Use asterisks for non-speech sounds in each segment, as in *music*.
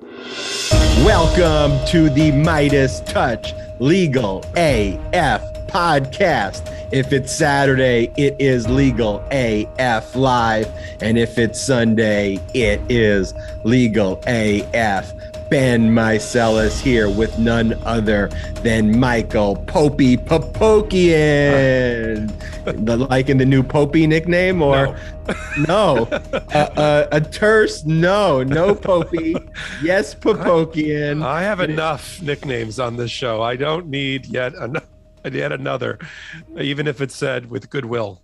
Welcome to the Meidas Touch Legal AF podcast. If it's Saturday, it is Legal AF Live. And if it's Sunday, it is Legal AF. Ben Meiselas here with none other than Michael Popey Popokian. *laughs* the, like in the new Popey nickname or no, *laughs* no. a, a, a, terse no, no Popey. Yes, *laughs* Popokian. I, I have enough nicknames on this show. I don't need yet another. Yet another, even if it's said with goodwill.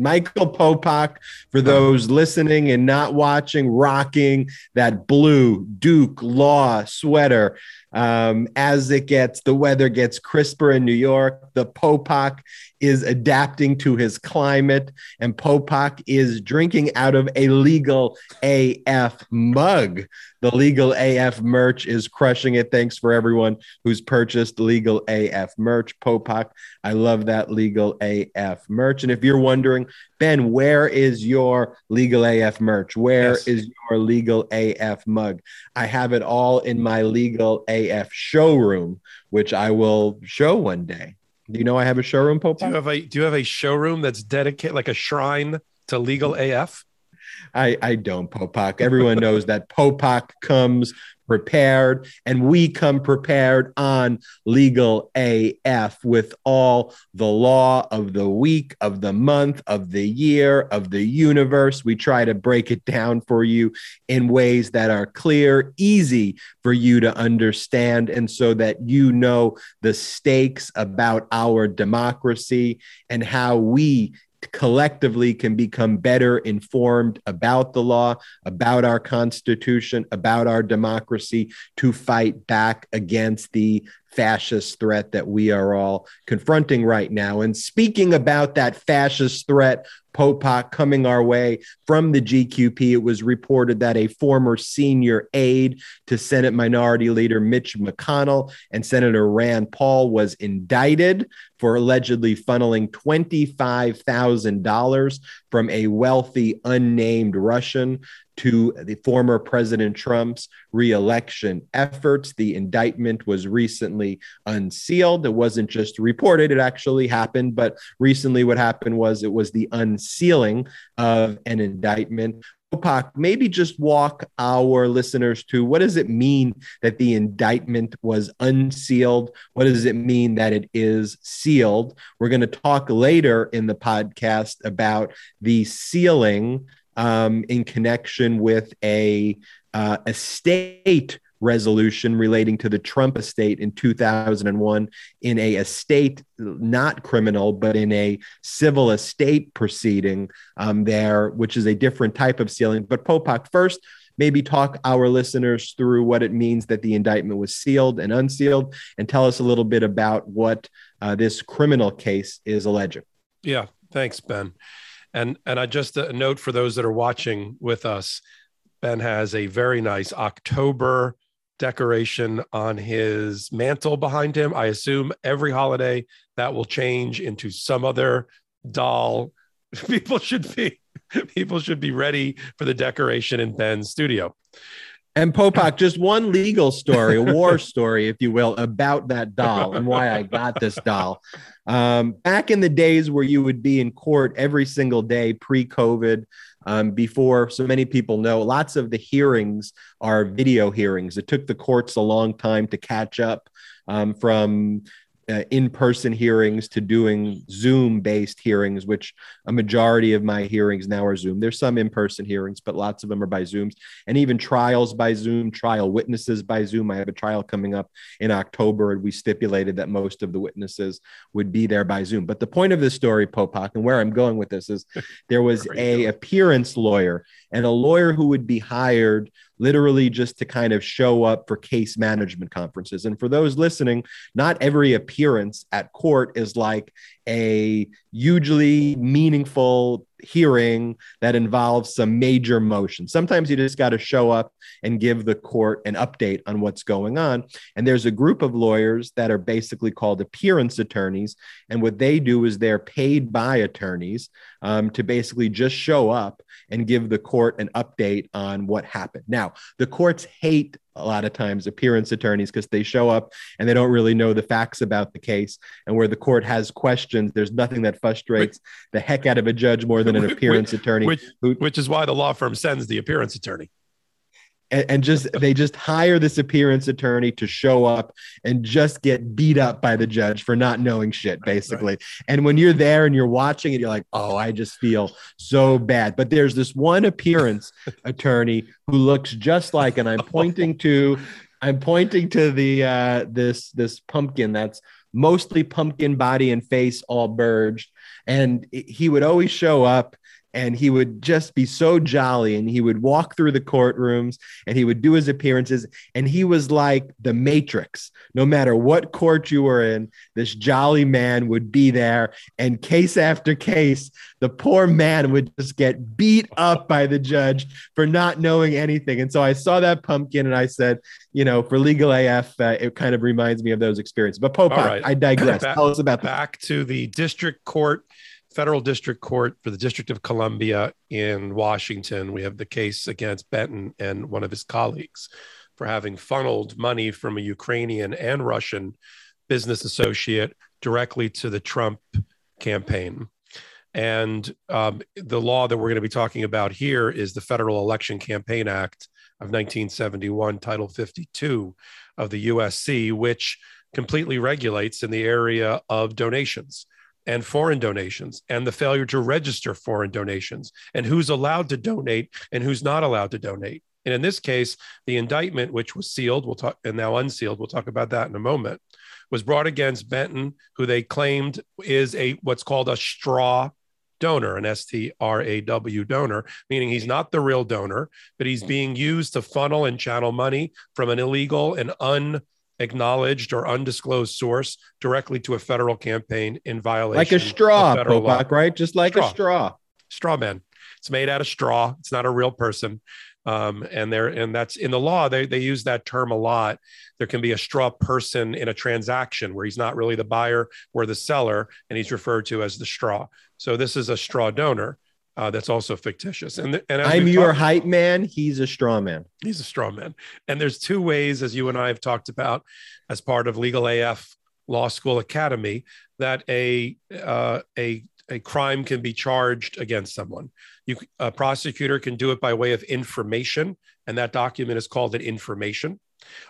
Michael Popok, for those listening and not watching, rocking that blue Duke Law sweater. Um, as it gets, the weather gets crisper in New York. The Popok is adapting to his climate, and Popok is drinking out of a legal AF mug. The legal AF merch is crushing it. Thanks for everyone who's purchased legal AF merch. Popok, I love that legal AF merch. And if you're wondering, Ben, where is your legal AF merch? Where yes. is your legal AF mug? I have it all in my legal AF showroom, which I will show one day. Do you know I have a showroom, Popok? Do you have a Do you have a showroom that's dedicated, like a shrine to legal AF? I, I don't, Popok. Everyone knows that Popok comes prepared, and we come prepared on Legal AF with all the law of the week, of the month, of the year, of the universe. We try to break it down for you in ways that are clear, easy for you to understand, and so that you know the stakes about our democracy and how we collectively can become better informed about the law, about our Constitution, about our democracy to fight back against the fascist threat that we are all confronting right now. And speaking about that fascist threat, Popok coming our way from the GQP, it was reported that a former senior aide to Senate Minority Leader Mitch McConnell and Senator Rand Paul was indicted for allegedly funneling $25,000 from a wealthy unnamed Russian to the former President Trump's reelection efforts. The indictment was recently unsealed. It wasn't just reported, it actually happened. But recently, what happened was it was the unsealing of an indictment. Popok, maybe just walk our listeners to what does it mean that the indictment was unsealed? What does it mean that it is sealed? We're going to talk later in the podcast about the sealing um, in connection with a uh, estate resolution relating to the Trump estate in 2001 in a estate not criminal but in a civil estate proceeding um, there which is a different type of sealing. But Popok first maybe talk our listeners through what it means that the indictment was sealed and unsealed and tell us a little bit about what uh, this criminal case is alleging. Yeah thanks Ben and and I just a note for those that are watching with us, Ben has a very nice October decoration on his mantle behind him. I assume every holiday that will change into some other doll. *laughs* People should be *laughs* people should be ready for the decoration in Ben's studio. And Popok, just one legal story, a war story, if you will, about that doll and why I got this doll. Um, back in the days where you would be in court every single day pre COVID, um, before so many people know, lots of the hearings are video hearings. It took the courts a long time to catch up um, from uh, in-person hearings to doing zoom-based hearings which a majority of my hearings now are zoom. There's some in-person hearings but lots of them are by zooms. And even trials by zoom trial witnesses by zoom. I have a trial coming up in october and we stipulated that most of the witnesses would be there by zoom. But the point of this story popok and where i'm going with this is *laughs* there was a appearance lawyer and a lawyer who would be hired literally just to kind of show up for case management conferences. And for those listening, not every appearance at court is like a hugely meaningful hearing that involves some major motion. Sometimes you just got to show up and give the court an update on what's going on. And there's a group of lawyers that are basically called appearance attorneys. And what they do is they're paid by attorneys um, to basically just show up and give the court an update on what happened. Now, the courts hate a lot of times appearance attorneys because they show up and they don't really know the facts about the case. And where the court has questions, there's nothing that frustrates which, the heck out of a judge more than an *laughs* appearance which, attorney. Which, who, which is why the law firm sends the appearance attorney and, and just they just hire this appearance attorney to show up and just get beat up by the judge for not knowing shit basically right. and when you're there and you're watching it you're like oh i just feel so bad. But there's this one appearance *laughs* attorney who looks just like and i'm pointing to i'm pointing to the uh this this pumpkin that's mostly pumpkin body and face all burged. And he would always show up and he would just be so jolly and he would walk through the courtrooms and he would do his appearances and he was like the matrix no matter what court you were in this jolly man would be there and case after case the poor man would just get beat up by the judge for not knowing anything and so i saw that pumpkin and i said you know for legal af uh, it kind of reminds me of those experiences but pope right. i digress back, tell us about back that. to the district court federal district court for the District of Columbia in Washington. We have the case against Benton and one of his colleagues for having funneled money from a Ukrainian and Russian business associate directly to the Trump campaign. And um, the law that we're going to be talking about here is the Federal Election Campaign Act of 1971, Title 52 of the USC, which completely regulates in the area of donations and foreign donations and the failure to register foreign donations and who's allowed to donate and who's not allowed to donate. And in this case, the indictment, which was sealed, we'll talk and now unsealed, we'll talk about that in a moment, was brought against Benton, who they claimed is a what's called a straw donor, an S T R A W donor, meaning he's not the real donor, but he's hmm. being used to funnel and channel money from an illegal and un acknowledged or undisclosed source directly to a federal campaign in violation like a straw Popok, right? Just like straw. a straw. straw. Man. It's made out of straw. It's not a real person. Um, and there and that's in the law they, they use that term a lot. There can be a straw person in a transaction where he's not really the buyer or the seller and he's referred to as the straw. So this is a straw donor uh, that's also fictitious. And, and I'm your talked, hype man. He's a straw man. He's a straw man. And there's two ways, as you and I have talked about, as part of Legal AF Law School Academy, that a uh, a a crime can be charged against someone. You, a prosecutor can do it by way of information, and that document is called an information,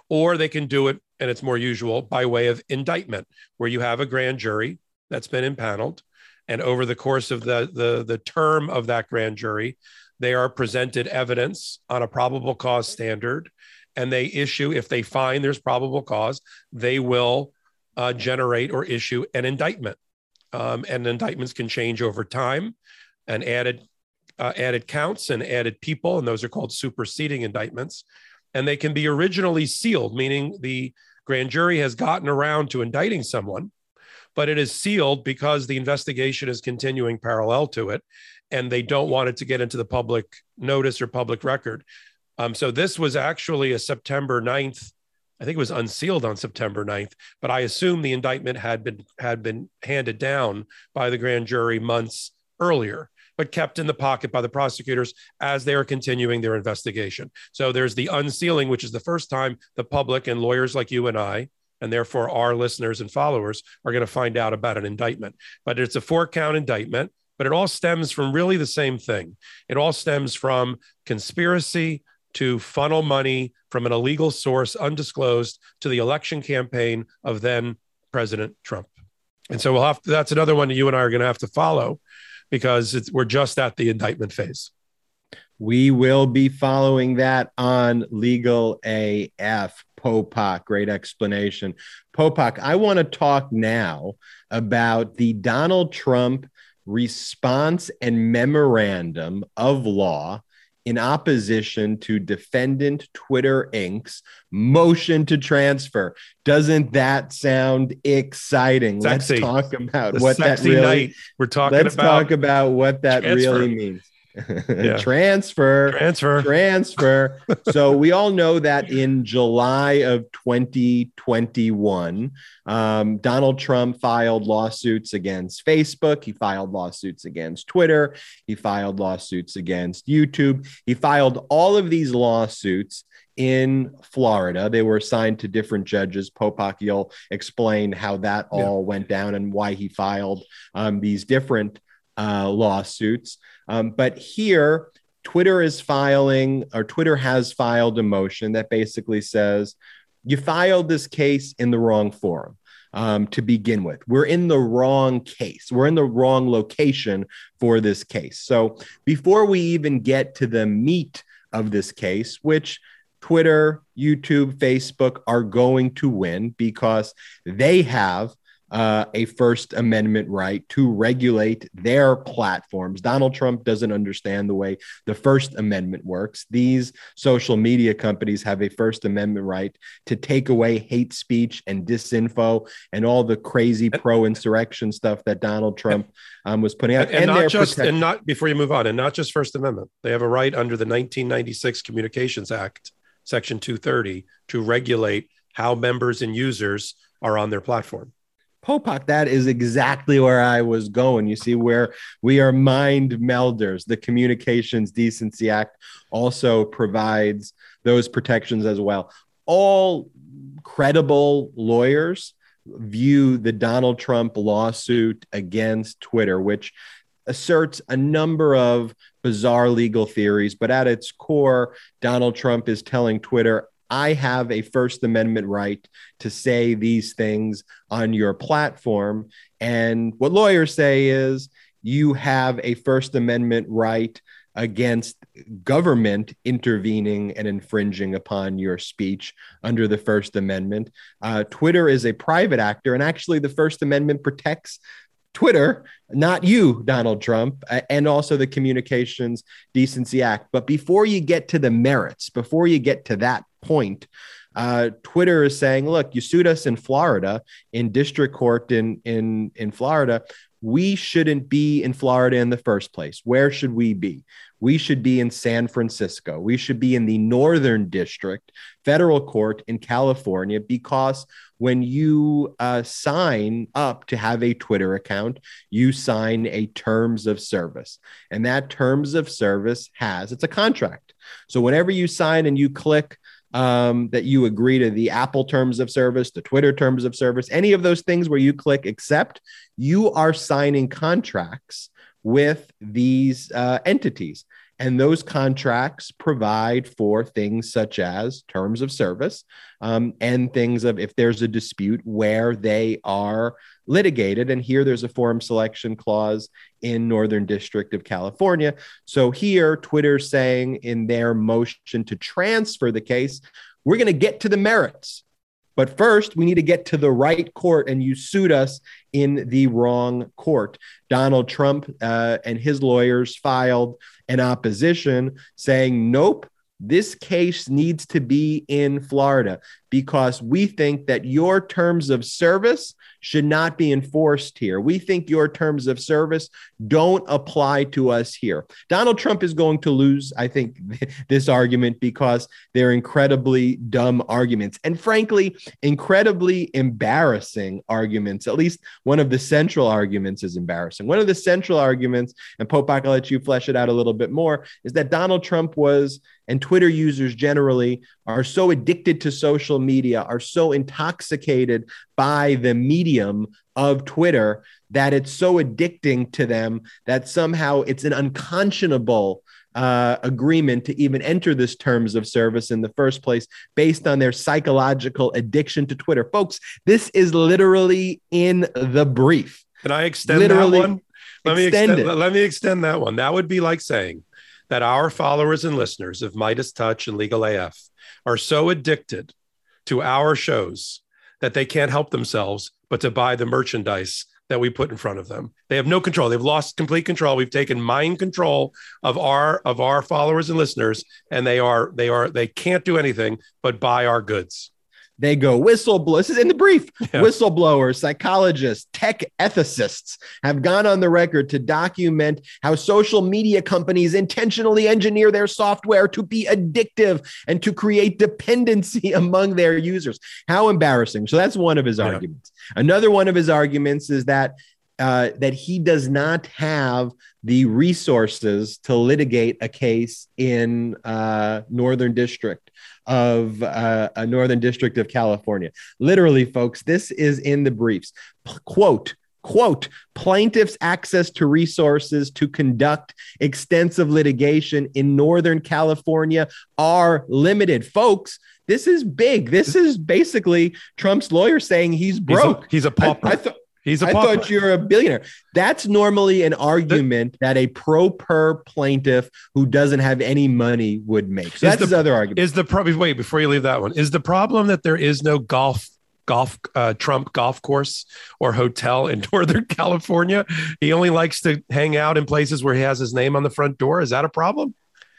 or they can do it, and it's more usual, by way of indictment, where you have a grand jury that's been impaneled and over the course of the, the, the term of that grand jury, they are presented evidence on a probable cause standard. And they issue, if they find there's probable cause, they will uh, generate or issue an indictment. Um, and indictments can change over time and added uh, added counts and added people, and those are called superseding indictments. And they can be originally sealed, meaning the grand jury has gotten around to indicting someone, but it is sealed because the investigation is continuing parallel to it and they don't want it to get into the public notice or public record. Um, so this was actually a September 9th. I think it was unsealed on September 9th, but I assume the indictment had been had been handed down by the grand jury months earlier, but kept in the pocket by the prosecutors as they are continuing their investigation. So there's the unsealing, which is the first time the public and lawyers like you and I and therefore our listeners and followers are going to find out about an indictment. But it's a four count indictment, but it all stems from really the same thing. It all stems from conspiracy to funnel money from an illegal source, undisclosed, to the election campaign of then President Trump. And so we'll have to, that's another one that you and I are going to have to follow because we're just at the indictment phase. We will be following that on Legal AF. Popok. Great explanation. Popok, I want to talk now about the Donald Trump response and memorandum of law in opposition to defendant Twitter Inc.'s motion to transfer. Doesn't that sound exciting? Sexy. Let's talk about The what that really. night. We're talking Let's about talk about what that transfer. really means. *laughs* Yeah. transfer transfer. transfer. *laughs* so we all know that in July of 2021, um, Donald Trump filed lawsuits against Facebook. He filed lawsuits against Twitter. He filed lawsuits against YouTube. He filed all of these lawsuits in Florida. They were assigned to different judges. Popok, you'll explain how that Yeah. all went down and why he filed um, these different uh, lawsuits. Um, but here, Twitter is filing, or Twitter has filed a motion that basically says you filed this case in the wrong forum. Um, to begin with, we're in the wrong case. We're in the wrong location for this case. So, before we even get to the meat of this case, which Twitter, YouTube, Facebook are going to win because they have uh, a First Amendment right to regulate their platforms. Donald Trump doesn't understand the way the First Amendment works. These social media companies have a First Amendment right to take away hate speech and disinfo and all the crazy pro insurrection stuff that Donald Trump um, was putting out. and, and not just protect- and not before you move on and not just first amendment they have a right under the 1996 communications act section 230 to regulate how members and users are on their platform Popok, that is exactly where I was going. You see, where we are mind melders. The Communications Decency Act also provides those protections as well. All credible lawyers view the Donald Trump lawsuit against Twitter, which asserts a number of bizarre legal theories, but at its core, Donald Trump is telling Twitter, I have a First Amendment right to say these things on your platform. And what lawyers say is you have a First Amendment right against government intervening and infringing upon your speech under the First Amendment. Uh, Twitter is a private actor, and actually, the First Amendment protects Twitter, not you, Donald Trump, uh, and also the Communications Decency Act. But before you get to the merits, before you get to that point, uh, Twitter is saying, look, you sued us in Florida, in district court in, in, in Florida. We shouldn't be in Florida in the first place. Where should we be? We should be in San Francisco. We should be in the Northern District Federal Court in California because when you uh, sign up to have a Twitter account, you sign a terms of service. And that terms of service has, it's a contract. So whenever you sign and you click um, that you agree to the Apple terms of service, the Twitter terms of service, any of those things where you click accept, you are signing contracts with these uh, entities. And those contracts provide for things such as terms of service um, and things of if there's a dispute where they are litigated. And here there's a forum selection clause in Northern District of California. So here, Twitter's saying in their motion to transfer the case, we're going to get to the merits. But first, we need to get to the right court, and you sued us in the wrong court. Donald Trump uh, and his lawyers filed an opposition saying, nope, this case needs to be in Florida because we think that your terms of service should not be enforced here. We think your terms of service don't apply to us here. Donald Trump is going to lose, I think, *laughs* this argument because they're incredibly dumb arguments and, frankly, incredibly embarrassing arguments. At least one of the central arguments is embarrassing. One of the central arguments, and Popok, I'll let you flesh it out a little bit more, is that Donald Trump was, and Twitter users generally are so addicted to social media, are so intoxicated by the medium of Twitter that it's so addicting to them that somehow it's an unconscionable uh, agreement to even enter this terms of service in the first place based on their psychological addiction to Twitter. Folks, this is literally in the brief. Can I extend Literally that one? Let me extend extend. it. Let me extend that one. That would be like saying that our followers and listeners of Meidas Touch and Legal AF are so addicted to our shows that they can't help themselves but to buy the merchandise that we put in front of them. They have no control. They've lost complete control. We've taken mind control of our of our followers and listeners, and they are they are they can't do anything but buy our goods. They go whistleblower. This is in the brief. Yeah. Whistleblowers, psychologists, tech ethicists have gone on the record to document how social media companies intentionally engineer their software to be addictive and to create dependency *laughs* among their users. How embarrassing. So that's one of his yeah. arguments. Another one of his arguments is that uh, that he does not have the resources to litigate a case in uh, Northern District of uh, a Northern District of California. Literally, folks, this is in the briefs. P- quote, quote plaintiffs access to resources to conduct extensive litigation in northern california are limited folks this is big this is basically trump's lawyer saying he's broke he's a, he's a pauper I, I th- He's a I thought you're a billionaire. That's normally an argument the, that a pro per plaintiff who doesn't have any money would make. So that's the, his other argument. Is the problem? Wait, before you leave that one, is the problem that there is no golf golf uh, Trump golf course or hotel in *laughs* Northern California? He only likes to hang out in places where he has his name on the front door. Is that a problem?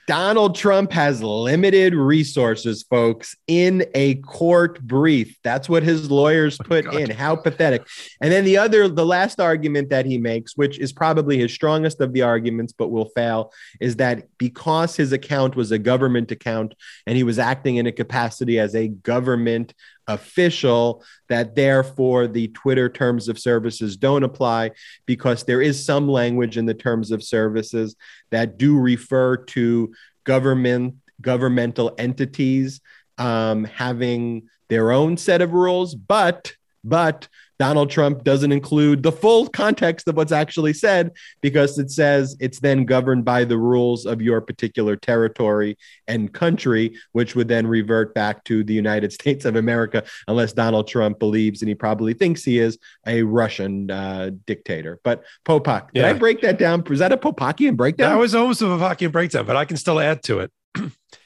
Donald Trump has limited resources, folks, in a court brief. That's what his lawyers oh put oh in. How pathetic. And then the other, the last argument that he makes, which is probably his strongest of the arguments, but will fail, is that because his account was a government account and he was acting in a capacity as a government official that therefore the Twitter terms of services don't apply because there is some language in the terms of services that do refer to government governmental entities um, having their own set of rules, but but Donald Trump doesn't include the full context of what's actually said because it says it's then governed by the rules of your particular territory and country, which would then revert back to the United *laughs* States of America, unless Donald Trump believes, and he probably thinks he is, a Russian uh, dictator. But Popok, did yeah. I break that down? Was that a Popokian breakdown? That was almost a Popokian breakdown, but I can still add to it.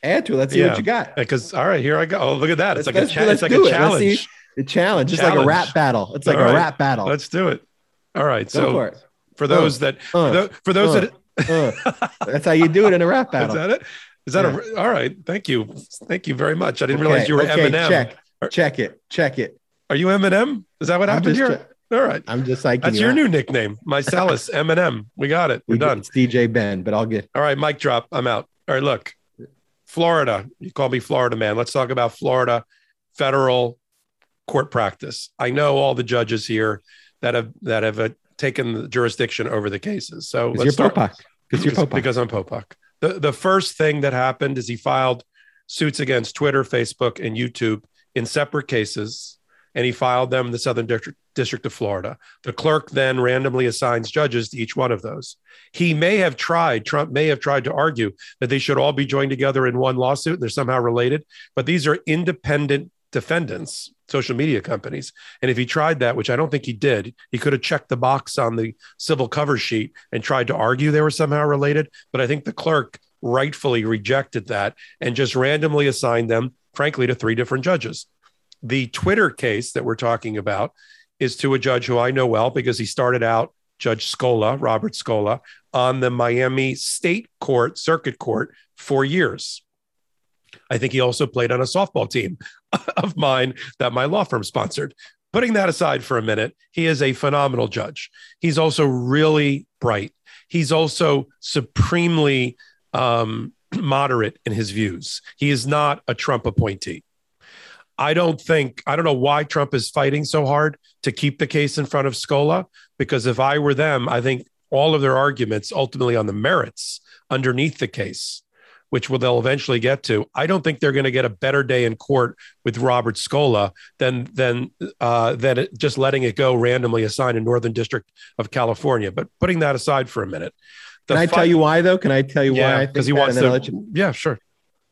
add to it. Let's see yeah. what you got. Because all right, here I go. Oh, look at that. It's let's, like a cha- it's like a challenge. The challenge. It's like a rap battle. It's like a rap battle. Let's do it. All right. Go so for, for, those uh, that uh, for those uh, that that's how you do it in a rap *laughs* battle. Is that it? Is that yeah. a all right? Thank you. Thank you very much. I didn't okay, realize you were okay, Eminem. Check. Check it. Check it. Are you Eminem? Is that what I'm happened here? all right. I'm just like that's your out. new nickname. Meiselas Eminem. *laughs* We got it. We're done. It's DJ Ben, but I'll get all right. Mic drop. I'm out. All right. Look, Florida. You call me Florida man. Let's talk about Florida federal court practice. I know all the judges here that have that have uh, taken the jurisdiction over the cases. So let's you're start because you're Popok. because I'm Popok. The the first thing that happened is he filed suits against Twitter, Facebook, and YouTube in separate cases, and he filed them in the Southern District, District of Florida. The clerk then randomly assigns judges to each one of those. He may have tried, Trump may have tried to argue that they should all be joined together in one lawsuit and they're somehow related, but these are independent defendants, social media companies. And if he tried that, which I don't think he did, he could have checked the box on the civil cover sheet and tried to argue they were somehow related. But I think the clerk rightfully rejected that and just randomly assigned them, frankly, to three different judges. The Twitter case that we're talking about is to a judge who I know well because he started out Judge Scola, Robert Scola, on the Miami State Court, Circuit Court for years. I think he also played on a softball team *laughs* of mine that my law firm sponsored. Putting that aside for a minute, he is a phenomenal judge. He's also really bright. He's also supremely um, *clears throat* moderate in his views. He is not a Trump appointee. I don't think, I don't know why Trump is fighting so hard to keep the case in front of Scola, because if I were them, I think all of their arguments ultimately on the merits underneath the case which will they'll eventually get to. I don't think they're going to get a better day in court with Robert Scola than than uh, than it, just letting it go randomly assigned in Northern District of California. But putting that aside for a minute, can I tell you why though? Can I tell you yeah, why? Because he wants to. You... Yeah, sure.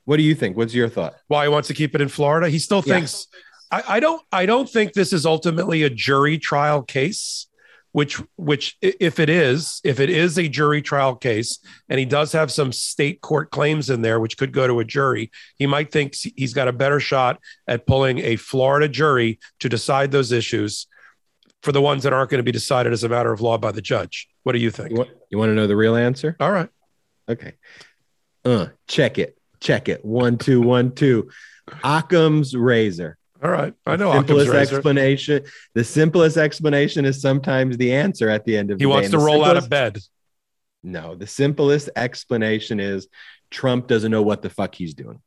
What do you think? What's your thought? Why he wants to keep it in Florida? He still thinks. Yeah. I, I don't. I don't think this is ultimately a jury trial case which which if it is if it is a jury trial case and he does have some state court claims in there which could go to a jury he might think he's got a better shot at pulling a florida jury to decide those issues for the ones that aren't going to be decided as a matter of law by the judge. What do you think? You want, you want to know the real answer? All right. Okay. Uh, check it. Check it. One, two, one, two. Occam's razor. All right. I know simplest Occam's razor. explanation. The simplest explanation is sometimes the answer at the end of He the day. He wants to the roll out of bed. No, the simplest explanation is Trump doesn't know what the fuck he's doing.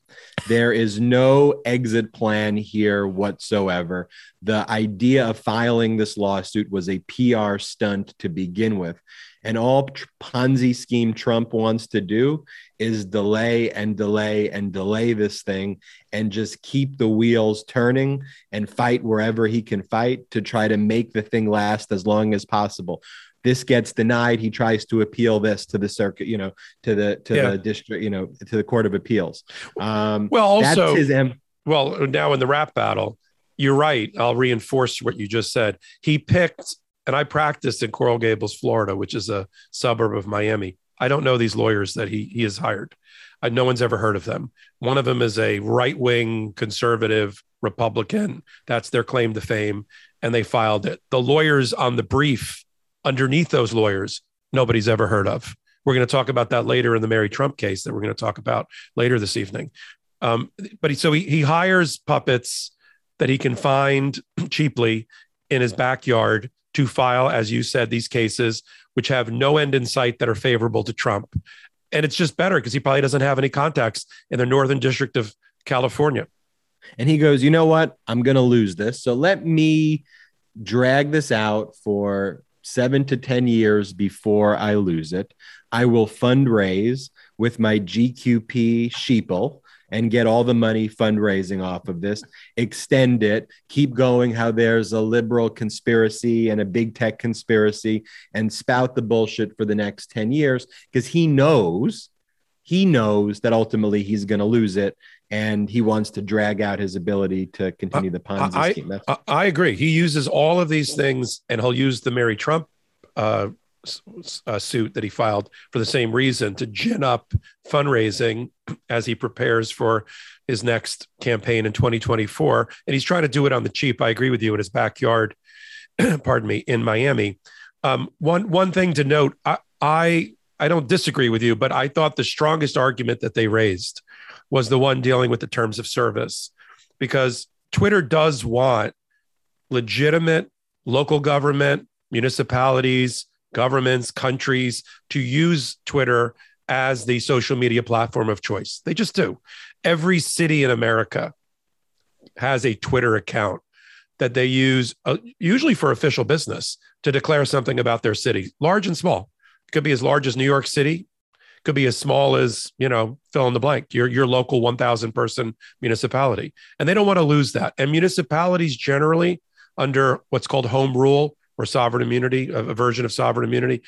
There is no exit plan here whatsoever. The idea of filing this lawsuit was a PR stunt to begin with. And all Ponzi scheme Trump wants to do is delay and delay and delay this thing and just keep the wheels turning and fight wherever he can fight to try to make the thing last as long as possible this gets denied he tries to appeal this to the circuit you know to the to Yeah. the district you know to the court of appeals um Well, also, that's his M- well, now in the rap battle, you're right. I'll reinforce what you just said. He picked, and I practiced in Coral Gables, Florida, which is a suburb of Miami. I don't know these lawyers that he he has hired. Uh, no one's ever heard of them. One of them is a right wing conservative Republican. That's their claim to fame, and they filed it. The lawyers on the brief underneath those lawyers, nobody's ever heard of. We're going to talk about that later in the Mary Trump case that we're going to talk about later this evening. Um, but he, so he, he hires puppets that he can find *clears throat* cheaply in his backyard to file, as you said, these cases, which have no end in sight that are favorable to Trump. And it's just better because he probably doesn't have any contacts in the Northern District of California. and he goes you know what i'm gonna lose this so let me drag this out for seven to ten years before i lose it i will fundraise with my gqp sheeple and get all the money fundraising off of this, extend it, keep going how there's a liberal conspiracy and a big tech conspiracy, and spout the bullshit for the next 10 years because he knows, he knows that ultimately he's going to lose it and he wants to drag out his ability to continue the Ponzi I- scheme. I, I agree. He uses all of these things, and he'll use the Mary Trump uh, uh, suit that he filed for the same reason to gin up fundraising *clears throat* as he prepares for his next campaign in 2024. And he's trying to do it on the cheap. I agree with you in his backyard. *clears throat* pardon me, in Miami. Um, one one thing to note, I, I I don't disagree with you, but I thought the strongest argument that they raised was the one dealing with the terms of service, because Twitter does want legitimate local government, municipalities, governments, countries to use Twitter as the social media platform of choice. They just do. Every city in America has a Twitter account that they use, uh, usually for official business, to declare something about their city, large and small. It could be as large as New York City, could be as small as you know fill in the blank your your local 1000 person municipality and they don't want to lose that and municipalities generally under what's called home rule or sovereign immunity a, a version of sovereign immunity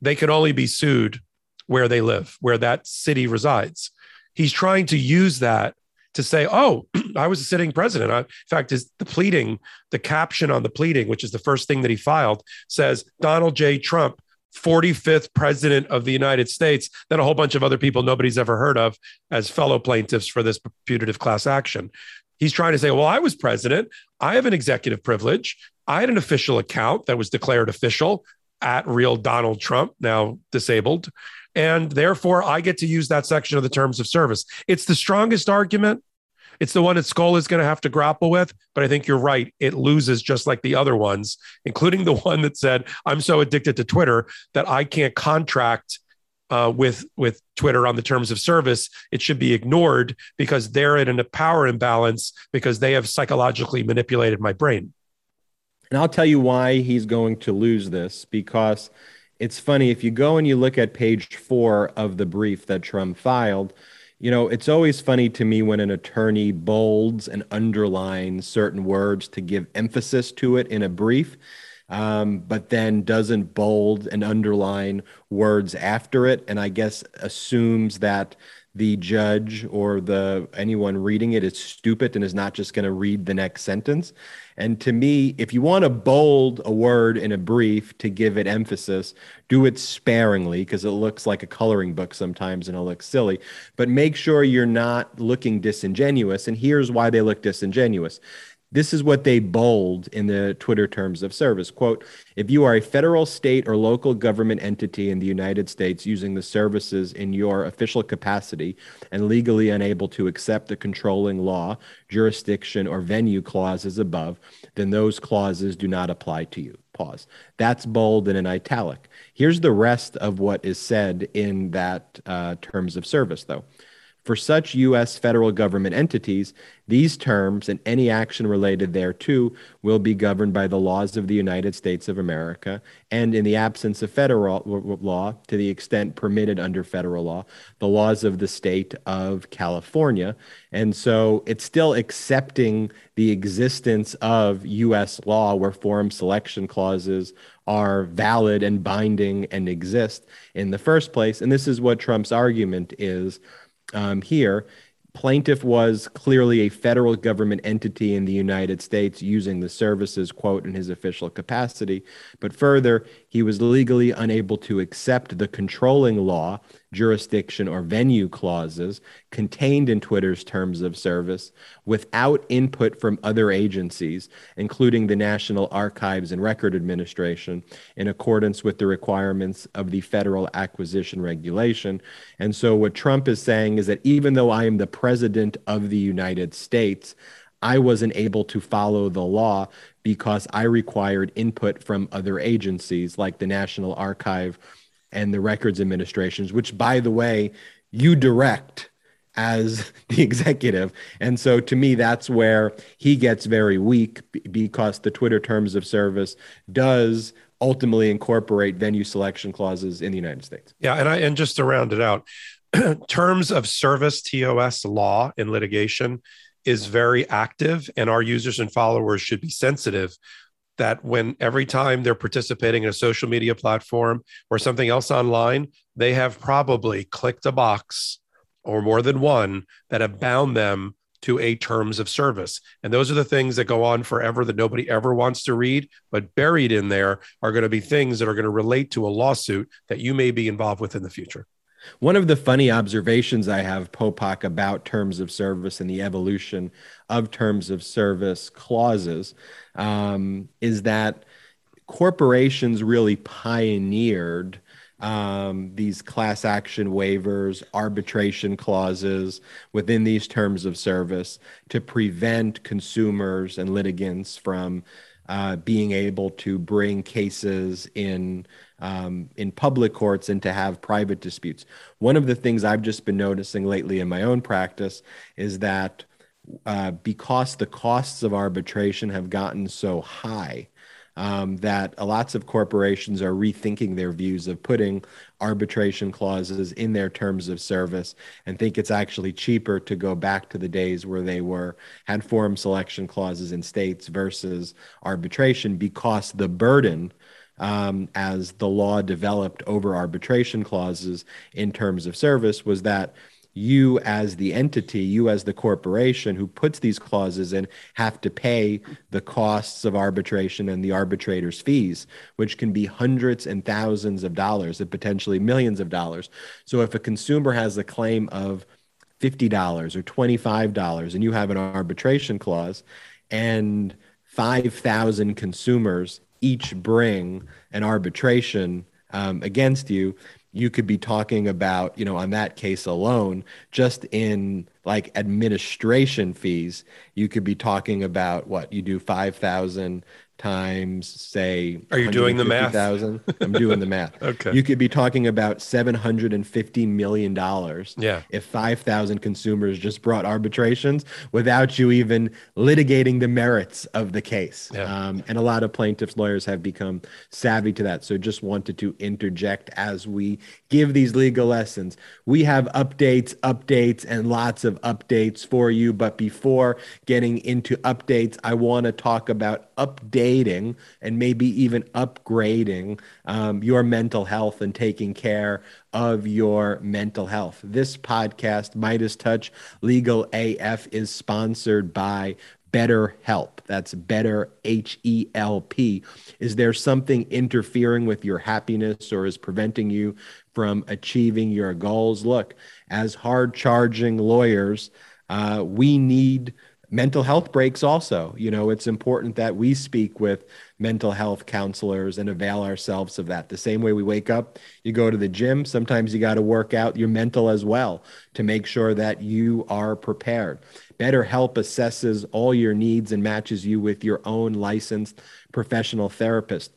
they can only be sued where they live where that city resides he's trying to use that to say oh *clears throat* i was a sitting president I, in fact is the pleading the caption on the pleading which is the first thing that he filed says donald j trump 45th president of the United States, then a whole bunch of other people nobody's ever heard of as fellow plaintiffs for this putative class action. He's trying to say, well, I was president. I have an executive privilege. I had an official account that was declared official at real Donald Trump, now disabled. And therefore, I get to use that section of the terms of service. It's the strongest argument. It's the one that Scola is going to have to grapple with. But I think you're right. It loses just like the other ones, including the *laughs* one that said, I'm so addicted to Twitter that I can't contract uh, with, with Twitter on the terms of service. It should be ignored because they're in a power imbalance because they have psychologically manipulated my brain. And I'll tell you why he's going to lose this because it's funny. If you go and you look at page four of the brief that Trump filed, you know, it's always funny to me when an attorney bolds and underlines certain words to give emphasis to it in a brief, um, but then doesn't bold and underline words after it. And I guess assumes that the judge or the anyone reading it is stupid and is not just going to read the next sentence. And to me, if you want to bold a word in a brief to give it emphasis, do it sparingly because it looks like a coloring book sometimes and it looks silly. But make sure you're not looking disingenuous. And here's why they look disingenuous. This is what they bold in the Twitter terms of service. Quote, if you are a federal, state, or local government entity in the United States using the services in your official capacity and legally unable to accept the controlling law, jurisdiction, or venue clauses above, then those clauses do not apply to you. Pause. That's bold and in italic. Here's the rest of what is said in that uh, terms of service, though. For such U.S. federal government entities, these terms and any action related thereto will be governed by the laws of the United States of America, and in the absence of federal law, to the extent permitted under federal law, the laws of the state of California. And so it's still accepting the existence of U.S. law where forum selection clauses are valid and binding and exist in the first place. And this is what Trump's argument is Um, here, plaintiff was clearly a federal government entity in the United States using the services, quote, in his official capacity. But further, he was legally unable to accept the controlling law jurisdiction, or venue clauses contained in Twitter's terms of service without input from other agencies, including the National Archives and Record Administration, in accordance with the requirements of the Federal Acquisition Regulation. And so, what Trump is saying is that even though I am the president of the United States, I wasn't able to follow the law because I required input from other agencies like the National Archive and the records administrations, which, by the way, you direct as *laughs* the executive. And so to me, that's where he gets very weak because the Twitter terms of service does ultimately incorporate venue selection clauses in the United States. Yeah. And I, and just to round it out, *clears throat* terms of service TOS law in litigation is very active and our users and followers should be sensitive that when every time they're participating in a social media platform or something else online, they have probably clicked a box or more than one that have bound them to a terms of service. And those are the things that go on forever that nobody ever wants to read. But buried in there are going to be things that are going to relate to a lawsuit that you may be involved with in the future. One of the funny observations I have, Popok, about terms of service and the evolution of terms of service clauses um, is that corporations really pioneered um, these class action waivers, arbitration clauses within these terms of service to prevent consumers and litigants from uh, being able to bring cases in um, in public courts and to have private disputes. One of the things I've just been noticing lately in my own practice is that uh, because the costs of arbitration have gotten so high, um, that lots of corporations are rethinking their views of putting arbitration clauses in their terms of service and think it's actually cheaper to go back to the days where they were had forum selection clauses in states versus arbitration because the burden um, as the law developed over arbitration clauses in terms of service was that you as the entity, you as the corporation who puts these clauses in, have to pay the costs of arbitration and the arbitrator's fees, which can be hundreds and thousands of dollars and potentially millions of dollars. So if a consumer has a claim of $50 or $25 and you have an arbitration clause and 5,000 consumers each bring an arbitration um, against you, you could be talking about, you know, on that case alone, just in like administration fees, you could be talking about what you do 5,000 times say are you doing the math? 000 i'm doing the math. *laughs* Okay. You could be talking about 750 million dollars yeah. if 5000 consumers just brought arbitrations without you even litigating the merits of the case. Yeah. um, and a lot of plaintiffs lawyers have become savvy to that so just wanted to interject as we give these legal lessons. We have updates updates and lots of updates for you but before getting into updates i want to talk about updating and maybe even upgrading um, your mental health and taking care of your mental health. This podcast, Meidas Touch Legal AF, is sponsored by Better Help. That's better H E L P. Is there something interfering with your happiness or is preventing you from achieving your goals? Look, as hard charging lawyers, uh, we need mental health breaks also. You know it's important that we speak with mental health counselors and avail ourselves of that. The same way we wake up you go to the gym sometimes you got to work out your mental as well to make sure that you are prepared. BetterHelp assesses all your needs and matches you with your own licensed professional therapist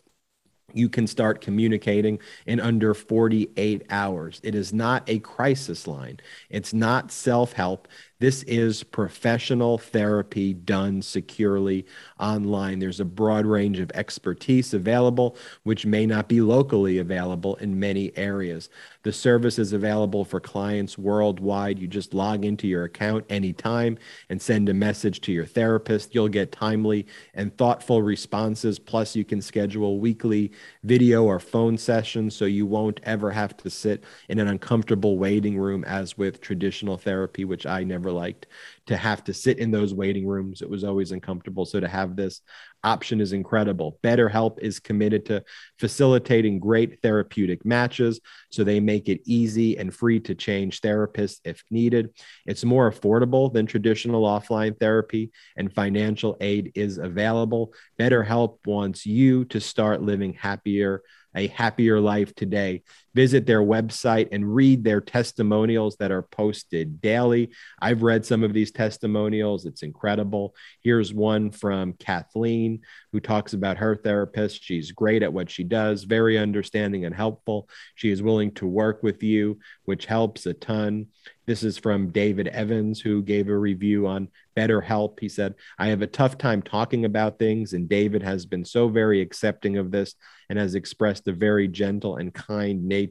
you can start communicating in under 48 hours. It is not a crisis line. It's not self help. This is professional therapy done securely online. There's a broad range of expertise available, which may not be locally available in many areas. The service is available for clients worldwide. You just log into your account anytime and send a message to your therapist. You'll get timely and thoughtful responses. Plus, you can schedule weekly video or phone sessions so you won't ever have to sit in an uncomfortable waiting room as with traditional therapy, which I never liked to have to sit in those waiting rooms. It was always uncomfortable. So to have this option is incredible. BetterHelp is committed to facilitating great therapeutic matches. So they make it easy and free to change therapists if needed. It's more affordable than traditional offline therapy, and financial aid is available. BetterHelp wants you to start living happier a happier life today. Visit their website and read their testimonials that are posted daily. I've read some of these testimonials, it's incredible. Here's one from Kathleen, who talks about her therapist. She's great at what she does, very understanding and helpful. She is willing to work with you, which helps a ton. This is from David Evans, who gave a review on BetterHelp. He said, I have a tough time talking about things, and David has been so very accepting of this and has expressed a very gentle and kind nature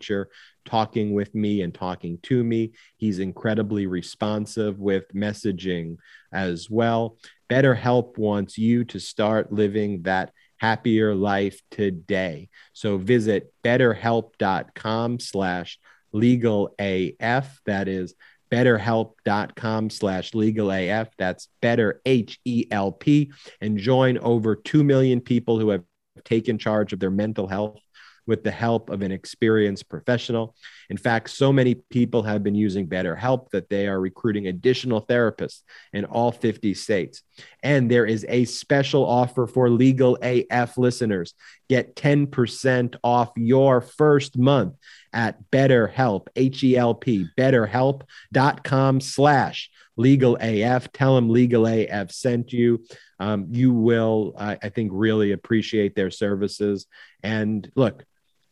talking with me and talking to me. He's incredibly responsive with messaging as well. BetterHelp wants you to start living that happier life today. So visit betterhelp.com slash legal AF. That is betterhelp.com slash legal AF. That's better H E L P. And join over 2 million people who have taken charge of their mental health with the help of an experienced professional. In fact, so many people have been using BetterHelp that they are recruiting additional therapists in all 50 states. And there is a special offer for Legal AF listeners. Get 10% off your first month at BetterHelp, H-E-L-P, betterhelp.com slash legal AF. Tell them legal AF sent you. Um, you will, I, I think, really appreciate their services. And look,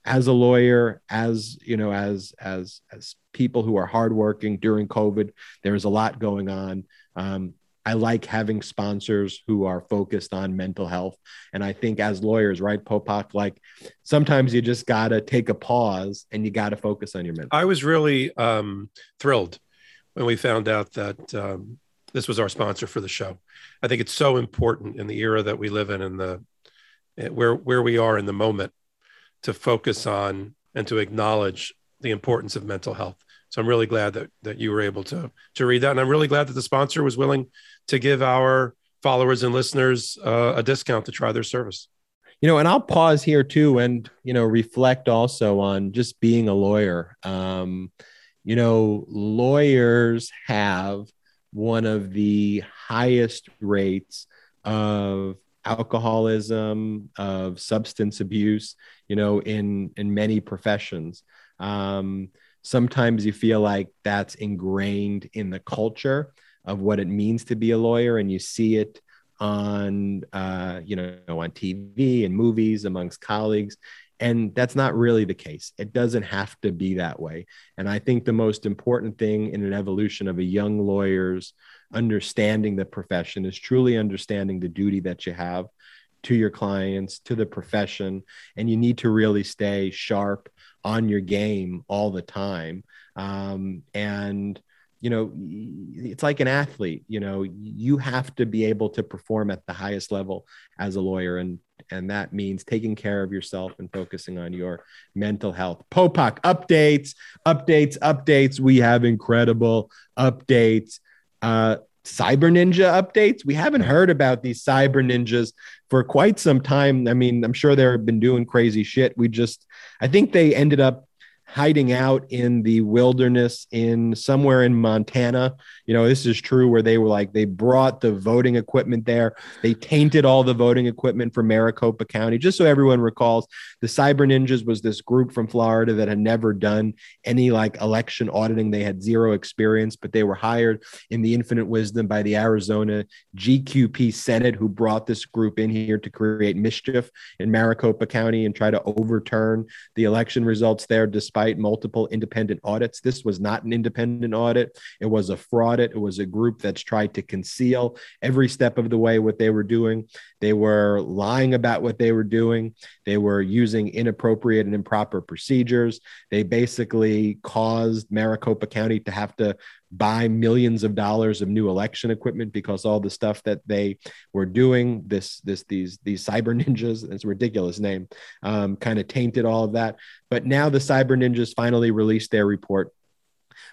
as a lawyer as you know as as as people who are hardworking during covid there's a lot going on. Um, i like having sponsors who are focused on mental health. And i think as lawyers right popok like sometimes you just gotta take a pause and you gotta focus on your mental i was really um, thrilled when we found out that um, this was our sponsor for the show. I think it's so important in the era that we live in and the where where we are in the moment to focus on and to acknowledge the importance of mental health. So I'm really glad that that you were able to to read that, and I'm really glad that the sponsor was willing to give our followers and listeners uh, a discount to try their service. You know, and I'll pause here too, and you know, reflect also on just being a lawyer. Um, you know, lawyers have one of the highest rates of alcoholism, of substance abuse, you know, in in many professions. Um, sometimes you feel like that's ingrained in the culture of what it means to be a lawyer, and you see it on uh, you know on TV and movies amongst colleagues. And that's not really the case. It doesn't have to be that way. And I think the most important thing in an evolution of a young lawyer's understanding the profession is truly understanding the duty that you have to your clients, to the profession, and you need to really stay sharp on your game all the time. Um, and you know, it's like an athlete. You know, you have to be able to perform at the highest level as a lawyer, and and that means taking care of yourself and focusing on your mental health. Popok updates, updates, updates. We have incredible updates. Uh, cyber ninja updates. We haven't heard about these cyber ninjas for quite some time. I mean, I'm sure they've been doing crazy shit. We just, I think they ended up hiding out in the wilderness in somewhere in Montana. You know, this is true where they were like, they brought the voting equipment there. They tainted all the voting equipment for Maricopa County. Just so everyone recalls, the Cyber Ninjas was this group from Florida that had never done any like election auditing. They had zero experience, but they were hired in the infinite wisdom by the Arizona GQP Senate, who brought this group in here to create mischief in Maricopa County and try to overturn the election results there, despite multiple independent audits. This was not an independent audit, it was a fraud. It was a group that's tried to conceal every step of the way what they were doing. They were lying about what they were doing. They were using inappropriate and improper procedures. They basically caused Maricopa County to have to buy millions of dollars of new election equipment because all the stuff that they were doing this this these these cyber *laughs* ninjas it's a ridiculous name um, kind of tainted all of that. But now the cyber ninjas finally released their report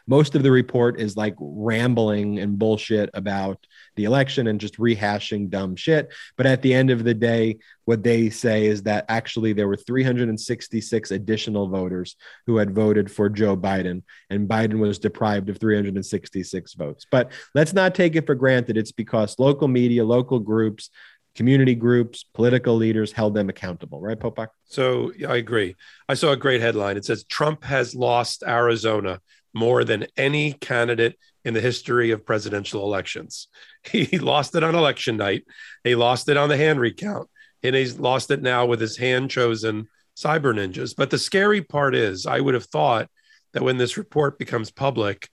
most of the report is like rambling and bullshit about the election and just rehashing dumb shit. But at the end of the day, what they say is that actually there were 366 additional voters who had voted for Joe Biden, and Biden was deprived of 366 votes. But let's not take it for granted. It's because local media, local groups, community groups, political leaders held them accountable, right, Popok? So yeah, I agree. I saw a great headline. It says Trump has lost Arizona more than any candidate in the history of presidential elections. *laughs* He lost it on election night. He lost it on the hand recount, and he's lost it now with his hand chosen cyber ninjas. But the scary part is, I would have thought that when this report becomes public,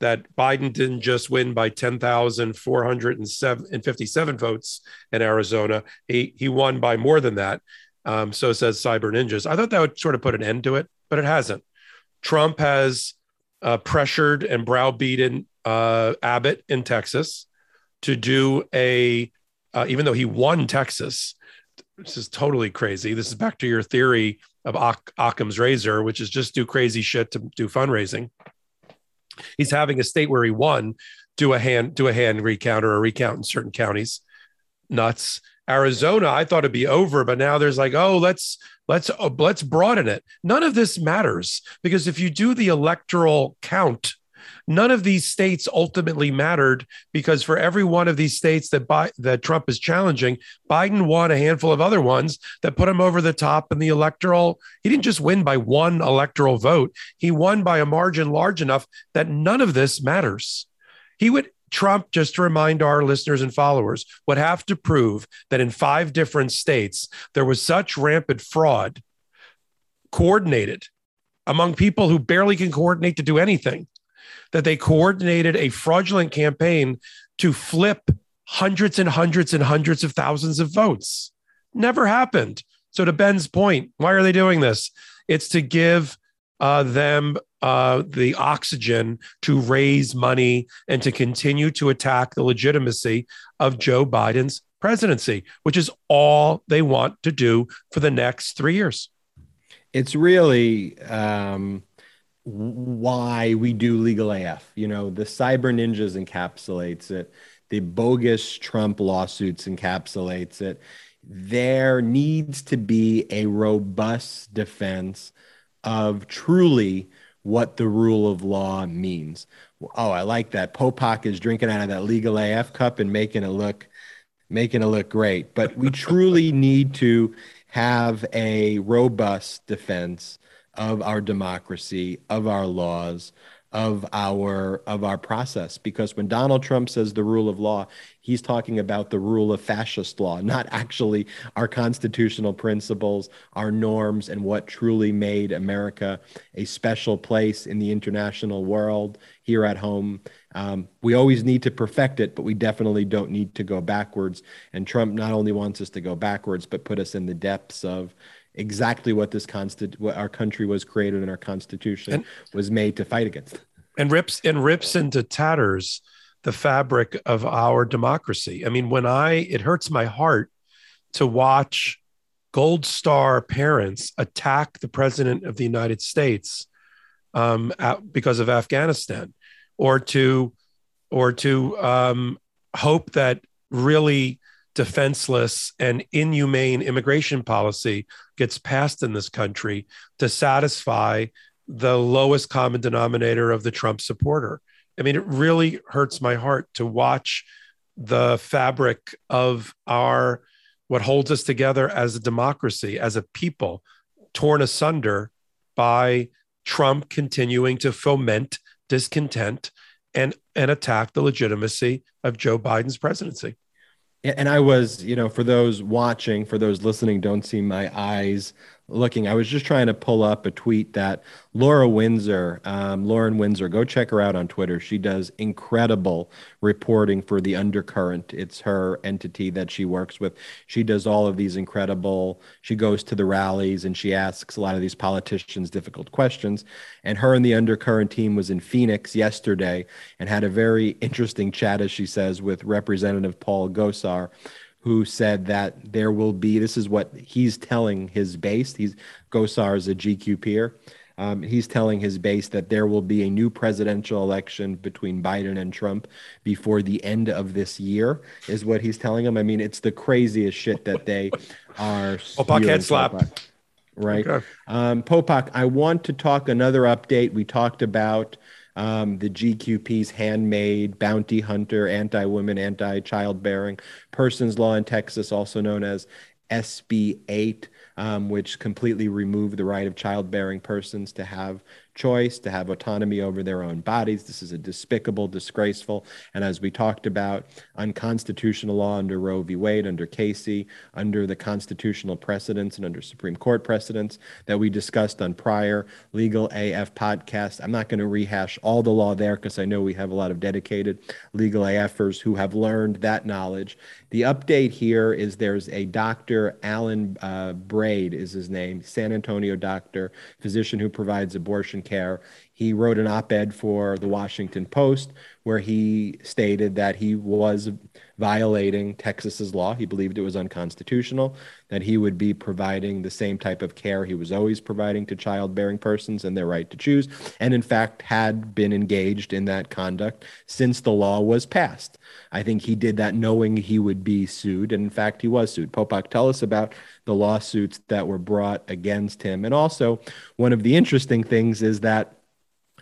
that Biden didn't just win by 10,457 votes in Arizona. He, he won by more than that. Um, so says Cyber Ninjas. I thought that would sort of put an end to it, but it hasn't. Trump has uh, pressured and browbeaten uh, Abbott in Texas to do a, uh, even though he won Texas, this is totally crazy. This is back to your theory of Oc- Occam's razor, which is just do crazy shit to do fundraising. He's having a state where he won do a hand do a hand recount or a recount in certain counties. Nuts. Arizona, I thought it'd be over, but now there's like, oh, let's let's uh, let's broaden it. None of this matters because if you do the electoral count, none of these states ultimately mattered because for every one of these states that Bi- that Trump is challenging, Biden won a handful of other ones that put him over the top in the electoral. He didn't just win by one electoral vote; he won by a margin large enough that none of this matters. He would Trump, just to remind our listeners and followers, would have to prove that in five different states there was such rampant fraud coordinated among people who barely can coordinate to do anything that they coordinated a fraudulent campaign to flip hundreds and hundreds and hundreds of thousands of votes. Never happened. So, to Ben's point, why are they doing this? It's to give uh, them uh, the oxygen to raise money and to continue to attack the legitimacy of Joe Biden's presidency, which is all they want to do for the next three years. It's really um, why we do legal AF. You know, the cyber ninjas encapsulates it, the bogus Trump lawsuits encapsulates it. There needs to be a robust defense of truly what the rule of law means. Oh, I like that. Popok is drinking out of that legal AF cup and making it look making it look great. But we truly *laughs* need to have a robust defense of our democracy, of our laws, of our of our process. Because when Donald Trump says the rule of law he's talking about the rule of fascist law not actually our constitutional principles our norms and what truly made America a special place in the international world here at home. Um, we always need to perfect it but we definitely don't need to go backwards. And Trump not only wants us to go backwards but put us in the depths of exactly what this constant what our country was created and our constitution and, was made to fight against. And rips and rips into tatters the fabric of our democracy. I mean when i it hurts my heart to watch gold star parents attack the president of the united states um, because of afghanistan or to or to um, hope that really defenseless and inhumane immigration policy gets passed in this country to satisfy the lowest common denominator of the Trump supporter. I mean, it really hurts my heart to watch the fabric of our what holds us together as a democracy, as a people, torn asunder by Trump continuing to foment discontent and and attack the legitimacy of Joe Biden's presidency. And I was, you know, for those watching, for those listening, don't see my eyes looking. I was just trying to pull up a tweet that Laura Windsor, um, Lauren Windsor, go check her out on Twitter. She does incredible reporting for the Undercurrent. It's her entity that she works with. She does all of these incredible. She goes to the rallies and she asks a lot of these politicians difficult questions. And her and the Undercurrent team was in Phoenix yesterday and had a very interesting chat, as she says, with Representative Paul Gosar who said that there will be this is what he's telling his base. He's Gosar is a GQ peer. Um, he's telling his base that there will be a new presidential election between Biden and Trump before the end of this year, is what he's telling them. I mean, it's the craziest shit that they are. *laughs* Popok head slap. Right. Okay. Um, Popok, I want to talk another update. We talked about um, the GQP's handmade bounty hunter, anti women, anti childbearing persons law in Texas, also known as SB 8, um, which completely removed the right of childbearing persons to have choice, to have autonomy over their own bodies. This is a despicable, disgraceful, and as we talked about, unconstitutional law under Roe v. Wade, under Casey, under the constitutional precedents and under Supreme Court precedents that we discussed on prior Legal AF podcasts. I'm not going to rehash all the law there because I know we have a lot of dedicated legal AFers who have learned that knowledge. The update here is there's a Dr. Alan uh, Braid is his name, San Antonio doctor, physician who provides abortion care. He wrote an op ed for the Washington Post where he stated that he was violating Texas's law. He believed it was unconstitutional, that he would be providing the same type of care he was always providing to childbearing persons and their right to choose, and in fact had been engaged in that conduct since the law was passed. I think he did that knowing he would be sued, and in fact, he was sued. Popok, tell us about the lawsuits that were brought against him. And also, one of the interesting things is that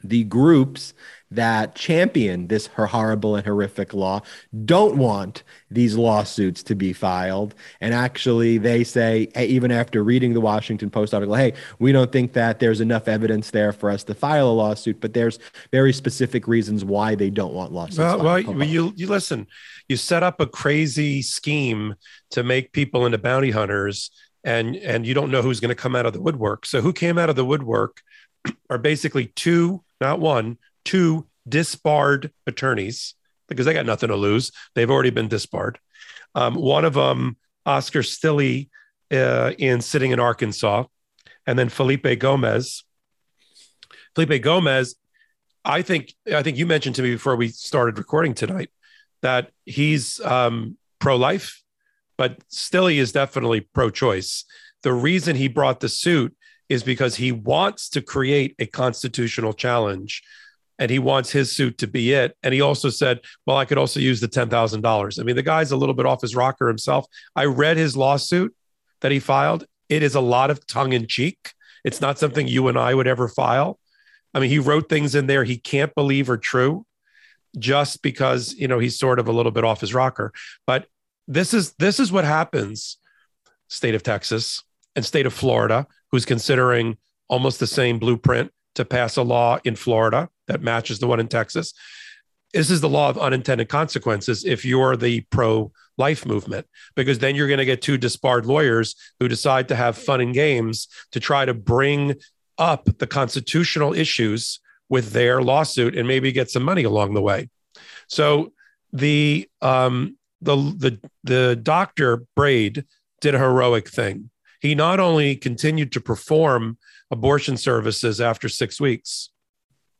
the groups that champion this horrible and horrific law don't want these lawsuits to be filed. And actually, they say, even after reading the Washington Post article, hey, we don't think that there's enough evidence there for us to file a lawsuit, but there's very specific reasons why they don't want lawsuits. Well, well you, you listen, you set up a crazy scheme to make people into bounty hunters. And, and you don't know who's going to come out of the woodwork. So, who came out of the woodwork *clears throat* are basically two not one, two disbarred attorneys because they got nothing to lose. They've already been disbarred. Um, one of them, Oscar Stilley, uh, in sitting in Arkansas, and then Felipe Gomez. Felipe Gomez, I think I think you mentioned to me before we started recording tonight that he's um, pro-life, but Stilley is definitely pro-choice. The reason he brought the suit is because he wants to create a constitutional challenge and he wants his suit to be it. And he also said, Well, I could also use the $10,000. I mean, the guy's a little bit off his rocker himself. I read his lawsuit that he filed. It is a lot of tongue in cheek. It's not something you and I would ever file. I mean, he wrote things in there he can't believe are true just because, you know, he's sort of a little bit off his rocker. But this is this is what happens state of Texas and state of Florida who's considering almost the same blueprint to pass a law in Florida that matches the one in Texas. This is the law of unintended consequences if you're the pro life movement, because then you're going to get two disbarred lawyers who decide to have fun and games to try to bring up the constitutional issues with their lawsuit and maybe get some money along the way. So the um, the the the doctor Braid did a heroic thing he not only continued to perform abortion services after six weeks,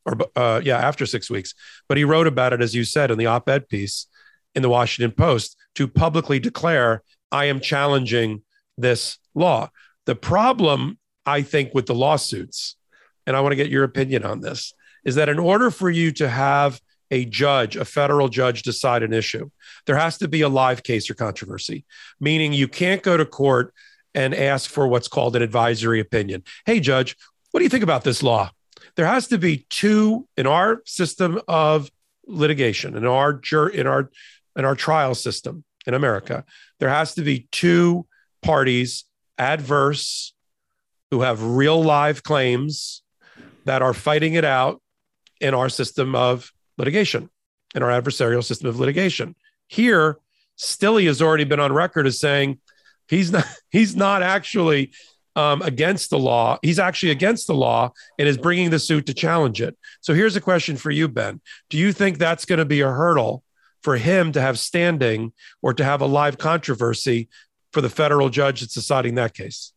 or uh, yeah, after six weeks, but he wrote about it, as you said, in the op ed piece in the Washington Post to publicly declare, I am challenging this law. The problem, I think, with the lawsuits, and I want to get your opinion on this, is that in order for you to have a judge, a federal judge, decide an issue, there has to be a live case or controversy, meaning you can't go to court and ask for what's called an advisory opinion. Hey, judge, what do you think about this law? there has to be two in our system of litigation in our jur- in our in our trial system in America. There has to be two parties adverse who have real live claims that are fighting it out in our system of litigation, in our adversarial system of litigation. Here, Stilley has already been on record as saying he's not he's not actually um, against the law. He's actually against the law and is bringing the suit to challenge it. So here's a question for you, Ben. Do you think that's going to be a hurdle for him to have standing or to have a live controversy for the federal judge that's deciding that case?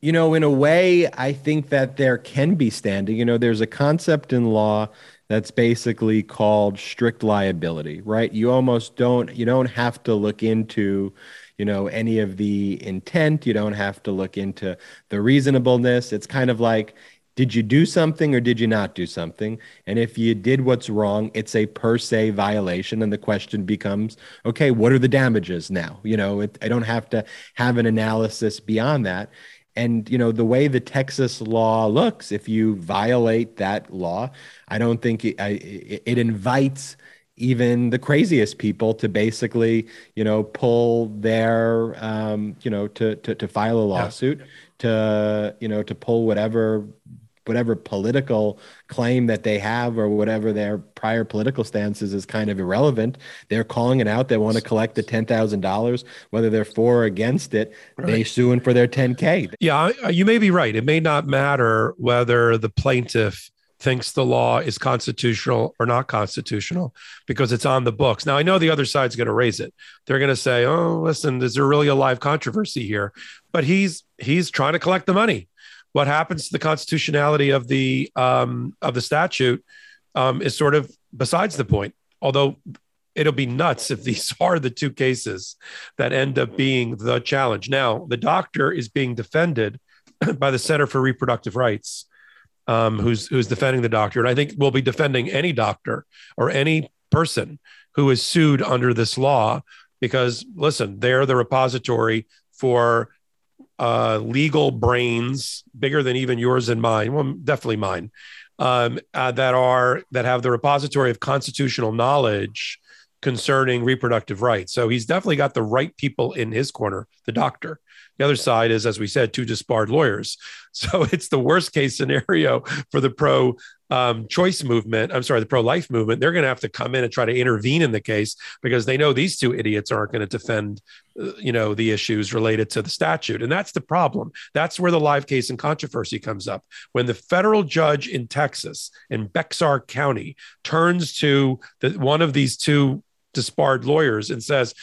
You know, in a way, I think that there can be standing. You know, there's a concept in law that's basically called strict liability, right? You almost don't you don't have to look into you know any of the intent. You don't have to look into the reasonableness. It's kind of like did you do something or did you not do something? And if you did what's wrong it's a per se violation. And the question becomes okay what are the damages now? You know it, i don't have to have an analysis beyond that. And you know the way the texas law looks if you violate that law i don't think it, it, it invites even the craziest people to basically, you know, pull their, um, you know, to, to, to file a lawsuit, yeah. to, you know, to pull whatever, whatever political claim that they have or whatever their prior political stances is kind of irrelevant. They're calling it out. They want to collect the $10,000, whether they're for or against it, right. they suing for their 10K. Yeah, you may be right. It may not matter whether the plaintiff thinks the law is constitutional or not constitutional because it's on the books. Now, I know the other side's going to raise it. They're going to say, "Oh, listen, is there really a live controversy here?" But he's he's trying to collect the money. What happens to the constitutionality of the um, of the statute um, is sort of besides the point. Although it'll be nuts if these *laughs* are the two cases that end up being the challenge. Now, the doctor is being defended *clears throat* by the Center for Reproductive Rights um, who's who's defending the doctor, and I think will be defending any doctor or any person who is sued under this law because listen, they're the repository for uh, legal brains bigger than even yours and mine. Well, definitely mine. Um, uh, that are that have the repository of constitutional knowledge concerning reproductive rights. So he's definitely got the right people in his corner, the doctor. The other side is, as we said, two disbarred lawyers. *laughs* So it's the worst case scenario for the pro um, choice movement. I'm sorry, the pro life movement. They're going to have to come in and try to intervene in the case because they know these two idiots aren't going to defend, uh, you know, the issues related to the statute. And that's the problem. That's where the live case and controversy comes up. When the federal judge in Texas, in Bexar County, turns to the, one of these two disbarred lawyers and says,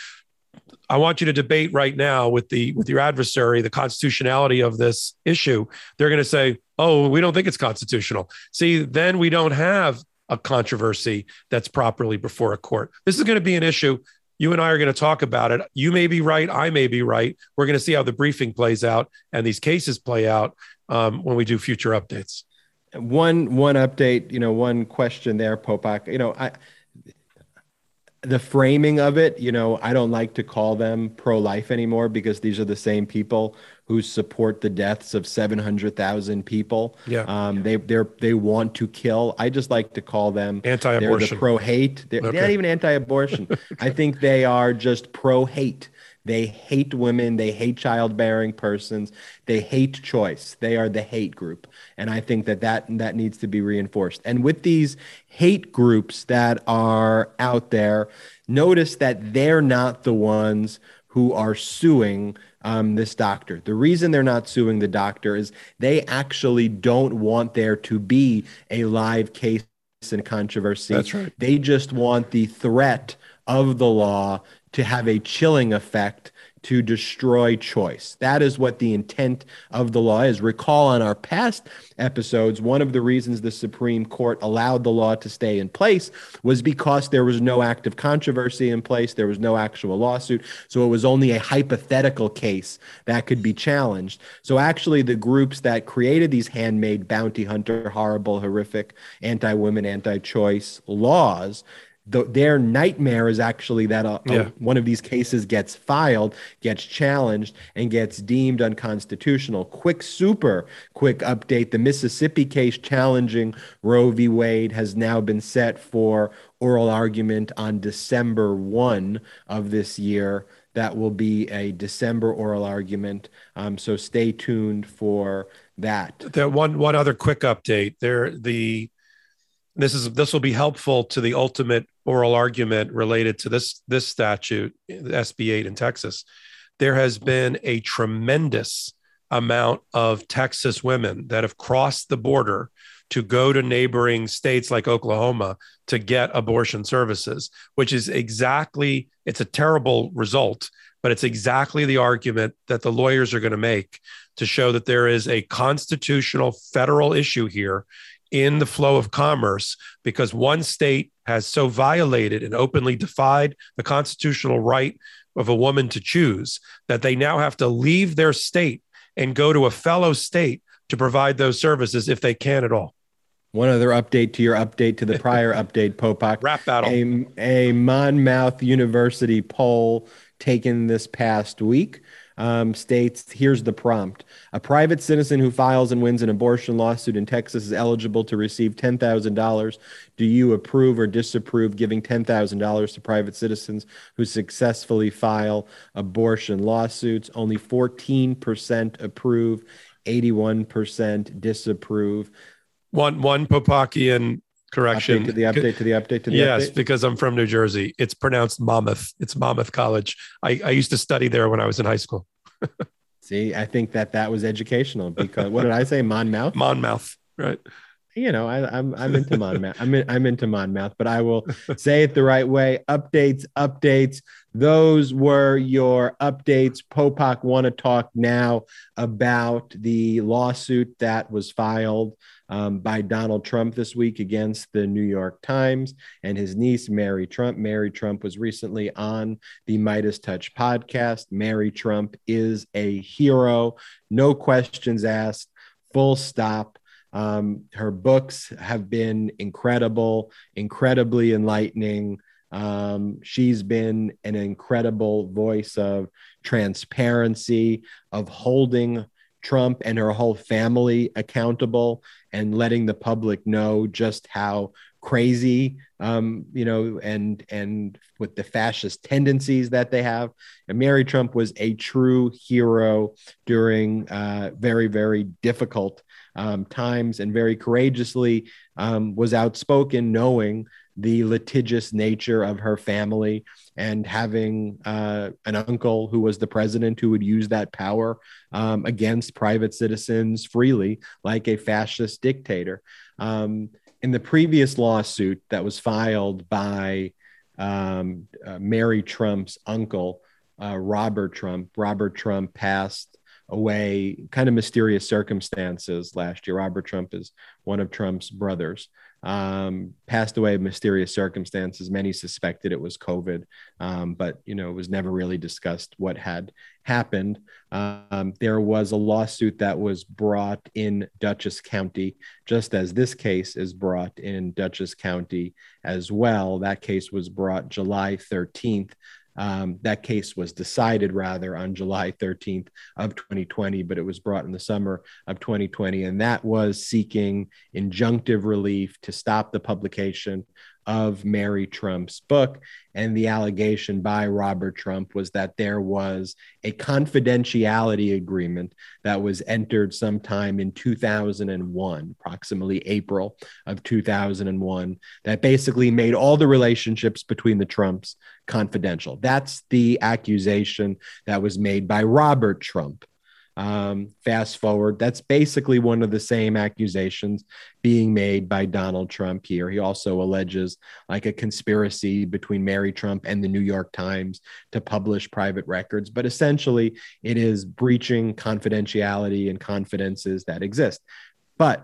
I want you to debate right now with the with your adversary the constitutionality of this issue. They're going to say, "Oh, we don't think it's constitutional." See, then we don't have a controversy that's properly before a court. This is going to be an issue. You and I are going to talk about it. You may be right. I may be right. We're going to see how the briefing plays out and these cases play out um, when we do future updates. One one update, you know, one question there, Popok. You know, I the framing of it, you know, I don't like to call them pro life anymore because these are the same people who support the deaths of 700,000 people. Yeah. Um, they they they want to kill. I just like to call them anti-abortion. They're the pro hate. They're okay. not even anti-abortion. okay. *laughs* I think they are just pro hate. They hate women. They hate childbearing persons. They hate choice. They are the hate group, and I think that that that needs to be reinforced. And with these hate groups that are out there, notice that they're not the ones who are suing um, this doctor. The reason they're not suing the doctor is they actually don't want there to be a live case and controversy. That's right. They just want the threat of the law to have a chilling effect to destroy choice. That is what the intent of the law is. Recall on our past episodes, one of the reasons the Supreme Court allowed the law to stay in place was because there was no active controversy in place, there was no actual lawsuit. So it was only a hypothetical case that could be challenged. So actually, the groups that created these handmade bounty hunter, horrible, horrific, anti women, anti choice laws the, their nightmare is actually that a, Yeah. a, one of these cases gets filed, gets challenged, and gets deemed unconstitutional. Quick, super quick update: the Mississippi case challenging Roe v. Wade has now been set for oral argument on December one of this year. That will be a December oral argument. Um, so stay tuned for that. There one one other quick update. There the this is this will be helpful to the ultimate oral argument related to this this statute, SB 8 in Texas. There has been a tremendous amount of Texas women that have crossed the border to go to neighboring states like Oklahoma to get abortion services, which is exactly it's a terrible result, but it's exactly the argument that the lawyers are going to make to show that there is a constitutional federal issue here in the flow of commerce because one state has so violated and openly defied the constitutional right of a woman to choose that they now have to leave their state and go to a fellow state to provide those services if they can at all. One other update to your update to the prior *laughs* update, Popok. Rap battle. A, a Monmouth University poll taken this past week um, states here's the prompt A private citizen who files and wins an abortion lawsuit in Texas is eligible to receive $10,000. Do you approve or disapprove giving $10,000 to private citizens who successfully file abortion lawsuits? Only 14% approve, 81% disapprove. One one Popokian correction. Update to the update to the update to the yes, update. because I'm from New Jersey. It's pronounced Monmouth. It's Monmouth College. I, I used to study there when I was in high school. *laughs* See, I think that that was educational because what did I say? Monmouth. Monmouth, right? you know, I, I'm I'm into Monmouth. I'm in, I'm into Monmouth, but I will say it the right way. Updates, updates. Those were your updates. Popok want to talk now about the lawsuit that was filed um, by Donald Trump this week against the New York Times and his niece Mary Trump. Mary Trump was recently on the Meidas Touch podcast. Mary Trump is a hero, no questions asked. Full stop. Um, her books have been incredible, incredibly enlightening. Um, she's been an incredible voice of transparency, of holding Trump and her whole family accountable and letting the public know just how crazy um, you know and and with the fascist tendencies that they have. And mary trump was a true hero during uh, very very difficult um, times and very courageously um, was outspoken knowing the litigious nature of her family and having uh, an uncle who was the president who would use that power um, against private citizens freely, like a fascist dictator. Um, in the previous lawsuit that was filed by um, uh, Mary Trump's uncle, uh, Robert Trump, Robert Trump passed away kind of mysterious circumstances last year. Robert Trump is one of Trump's brothers um, passed away in mysterious circumstances. Many suspected it was COVID, um, but you know it was never really discussed what had happened. Um, there was a lawsuit that was brought in Dutchess County, just as this case is brought in Dutchess County as well. That case was brought July 13th. Um, that case was decided rather on July 13th of 2020, but it was brought in the summer of 2020, and that was seeking injunctive relief to stop the publication of Mary Trump's book. And the allegation by Robert Trump was that there was a confidentiality agreement that was entered sometime in 2001, approximately April of 2001, that basically made all the relationships between the Trumps confidential. That's the accusation that was made by Robert Trump. Um, fast forward, that's basically one of the same accusations being made by Donald Trump here. He also alleges like a conspiracy between Mary Trump and the New York Times to publish private records, but essentially it is breaching confidentiality and confidences that exist. But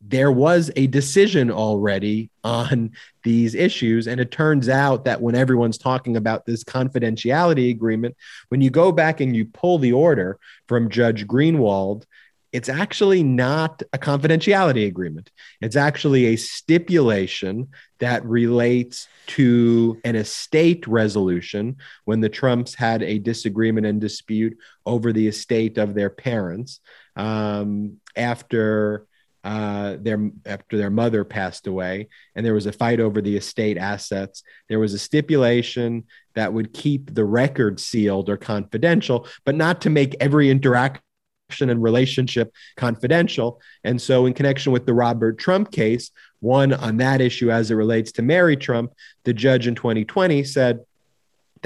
there was a decision already on these issues. And it turns out that when everyone's talking about this confidentiality agreement, when you go back and you pull the order from Judge Greenwald, it's actually not a confidentiality agreement. It's actually a stipulation that relates to an estate resolution when the Trumps had a disagreement and dispute over the estate of their parents um, after. Uh, their after their mother passed away, and there was a fight over the estate assets. There was a stipulation that would keep the record sealed or confidential, but not to make every interaction and relationship confidential. And so, in connection with the Robert Trump case, one on that issue as it relates to Mary Trump, the judge in 2020 said,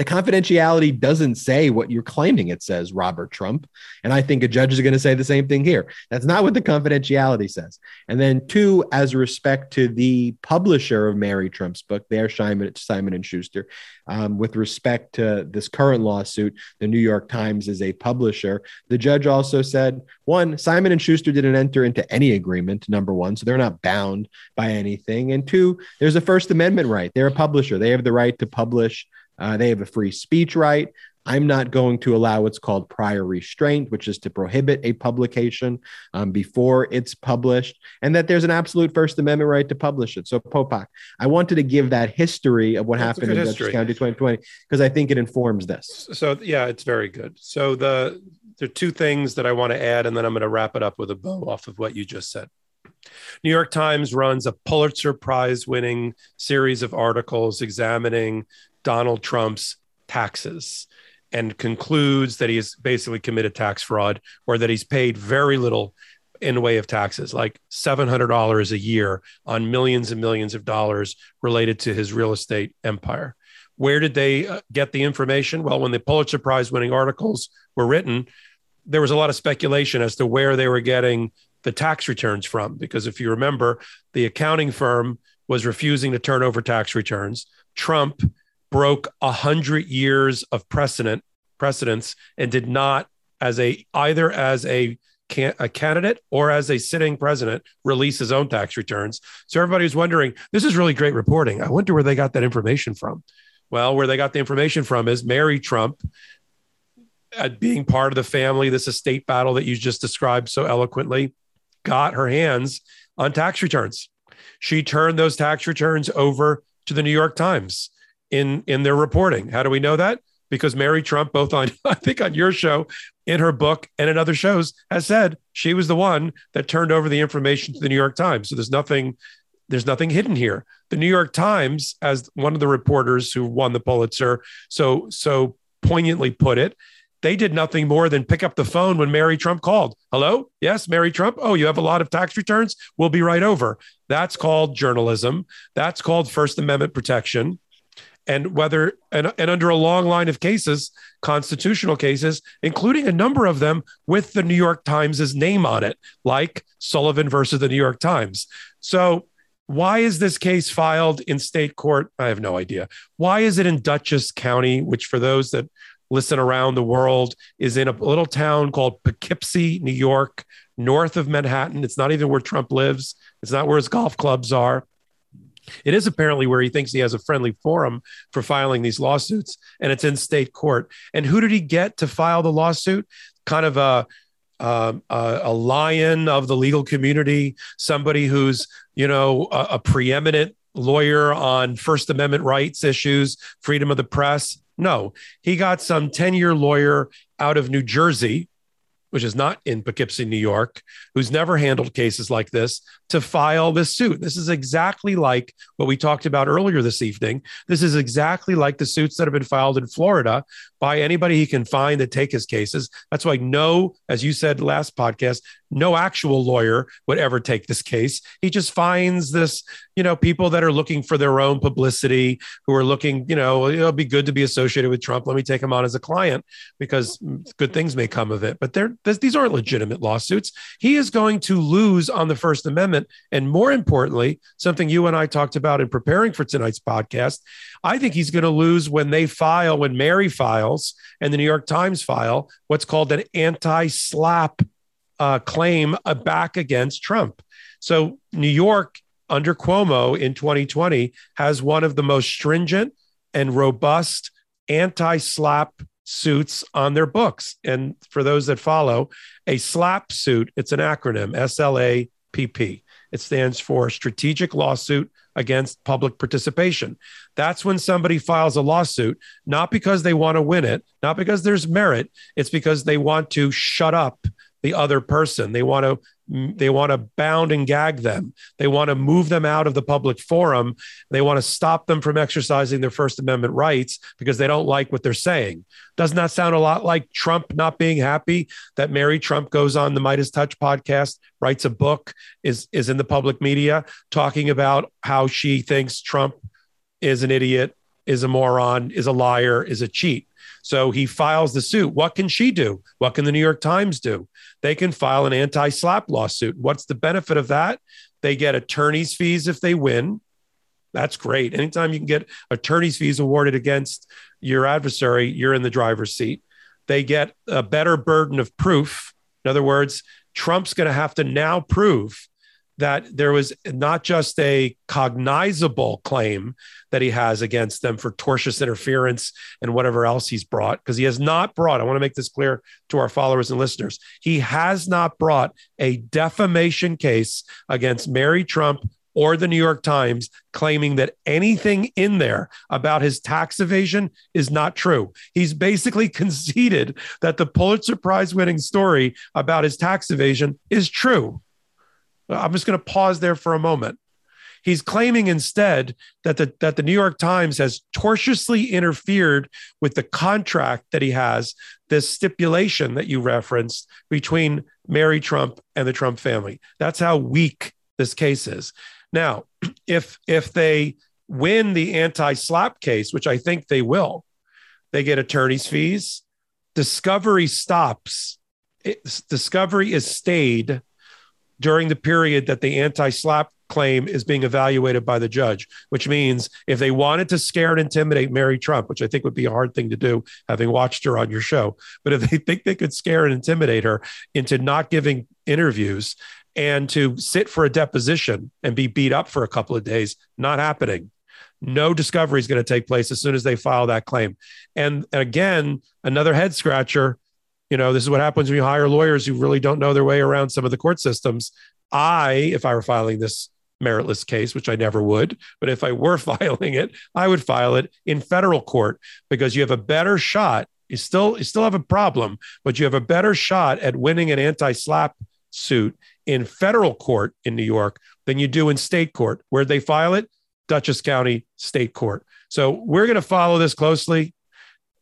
the confidentiality doesn't say what you're claiming it says, Robert Trump. And I think a judge is going to say the same thing here. That's not what the confidentiality says. And then, two, as respect to the publisher of Mary Trump's book, there, Simon, Simon and Schuster, um, with respect to this current lawsuit, the New York Times is a publisher. The judge also said, one, Simon and Schuster didn't enter into any agreement, number one, so they're not bound by anything. And two, there's a First Amendment right. They're a publisher, they have the right to publish uh, they have a free speech right. I'm not going to allow what's called prior restraint, which is to prohibit a publication um, before it's published, and that there's an absolute First Amendment right to publish it. So, Popok, I wanted to give that history of what That's happened in Dutchess County 2020 because I think it informs this. So, yeah, it's very good. So, the there are two things that I want to add, and then I'm going to wrap it up with a bow off of what you just said. New York Times runs a Pulitzer Prize winning series of articles examining Donald Trump's taxes and concludes that he has basically committed tax fraud or that he's paid very little in the way of taxes, like $700 a year on millions and millions of dollars related to his real estate empire. Where did they uh, get the information? Well, when the Pulitzer Prize winning articles were written, there was a lot of speculation as to where they were getting the tax returns from. Because if you remember, the accounting firm was refusing to turn over tax returns. Trump broke a hundred years of precedent precedents and did not as a either as a can, a candidate or as a sitting president release his own tax returns. So everybody was wondering, this is really great reporting. I wonder where they got that information from. Well, where they got the information from is Mary Trump uh, being part of the family, this estate battle that you just described so eloquently, got her hands on tax returns. She turned those tax returns over to the New York Times in in their reporting. How do we know that? Because Mary Trump, both on *laughs* I think on your show, in her book, and in other shows, has said she was the one that turned over the information to the New York Times. So there's nothing there's nothing hidden here. The New York Times, as one of the reporters who won the Pulitzer so so poignantly put it, they did nothing more than pick up the phone when Mary Trump called. Hello? Yes, Mary Trump. Oh, you have a lot of tax returns? We'll be right over. That's called journalism. That's called First Amendment protection and whether and, and under a long line of cases constitutional cases including a number of them with the new york times' name on it like sullivan versus the new york times. So why is this case filed in state court? I have no idea. Why is it in dutchess county which for those that listen around the world is in a little town called poughkeepsie new york north of manhattan. It's not even where trump lives. It's not where his golf clubs are it is apparently where he thinks he has a friendly forum for filing these lawsuits, and it's in state court. And who did he get to file the lawsuit? Kind of a uh, a, lion of the legal community, somebody who's you know a, a preeminent lawyer on First Amendment rights issues, freedom of the press. No, he got some 10 year lawyer out of New Jersey which is not in Poughkeepsie, New York, who's never handled cases like this, to file this suit. This is exactly like what we talked about earlier this evening. This is exactly like the suits that have been filed in Florida by anybody he can find that take his cases. That's why no, as you said last podcast, no actual lawyer would ever take this case. He just finds this, you know, people that are looking for their own publicity, who are looking, you know, it'll be good to be associated with Trump. Let me take him on as a client because good things may come of it. But they're, these aren't legitimate lawsuits. He is going to lose on the First Amendment. And more importantly, something you and I talked about in preparing for tonight's podcast, I think he's going to lose when they file, when Mary files and the New York Times file what's called an anti SLAPP uh, claim uh, back against Trump. So New York under Cuomo in 2020 has one of the most stringent and robust anti-SLAPP suits on their books. And for those that follow, a SLAPP suit, it's an acronym S L A P P. It stands for Strategic Lawsuit Against Public Participation. That's when somebody files a lawsuit, not because they want to win it, not because there's merit, it's because they want to shut up the other person. They want to they want to bound and gag them. They want to move them out of the public forum. They want to stop them from exercising their First Amendment rights because they don't like what they're saying. Doesn't that sound a lot like Trump not being happy that Mary Trump goes on the Meidas Touch podcast, writes a book, is is in the public media talking about how she thinks Trump is an idiot, is a moron, is a liar, is a cheat. So he files the suit. What can she do? What can the New York Times do? They can file an anti SLAPP lawsuit. What's the benefit of that? They get attorney's fees if they win. That's great. Anytime you can get attorney's fees awarded against your adversary, you're in the driver's seat. They get a better burden of proof. In other words, Trump's going to have to now prove that there was not just a cognizable claim that he has against them for tortious interference and whatever else he's brought, because he has not brought, I want to make this clear to our followers and listeners, he has not brought a defamation case against Mary Trump or the New York Times claiming that anything in there about his tax evasion is not true. He's basically *laughs* conceded that the Pulitzer Prize winning story about his tax evasion is true. I'm just going to pause there for a moment. He's claiming instead that the, that the New York Times has tortiously interfered with the contract that he has, this stipulation that you referenced between Mary Trump and the Trump family. That's how weak this case is. Now, *clears throat* if if they win the anti-SLAPP case, which I think they will, they get attorney's fees. Discovery stops. It, discovery is stayed during the period that the anti-SLAPP claim is being evaluated by the judge, which means if they wanted to scare and intimidate Mary Trump, which I think would be a hard thing to do, having watched her on your show, but if they *laughs* think they could scare and intimidate her into not giving interviews and to sit for a deposition and be beat up for a couple of days, not happening. No discovery is going to take place as soon as they file that claim. And again, another head scratcher you know, this is what happens when you hire lawyers who really don't know their way around some of the court systems. I, if I were filing this meritless case, which I never would, but if I were *laughs* filing it, I would file it in federal court because you have a better shot. You still you still have a problem, but you have a better shot at winning an anti-SLAPP suit in federal court in New York than you do in state court. Where they file it, Dutchess County State Court. So we're going to follow this closely.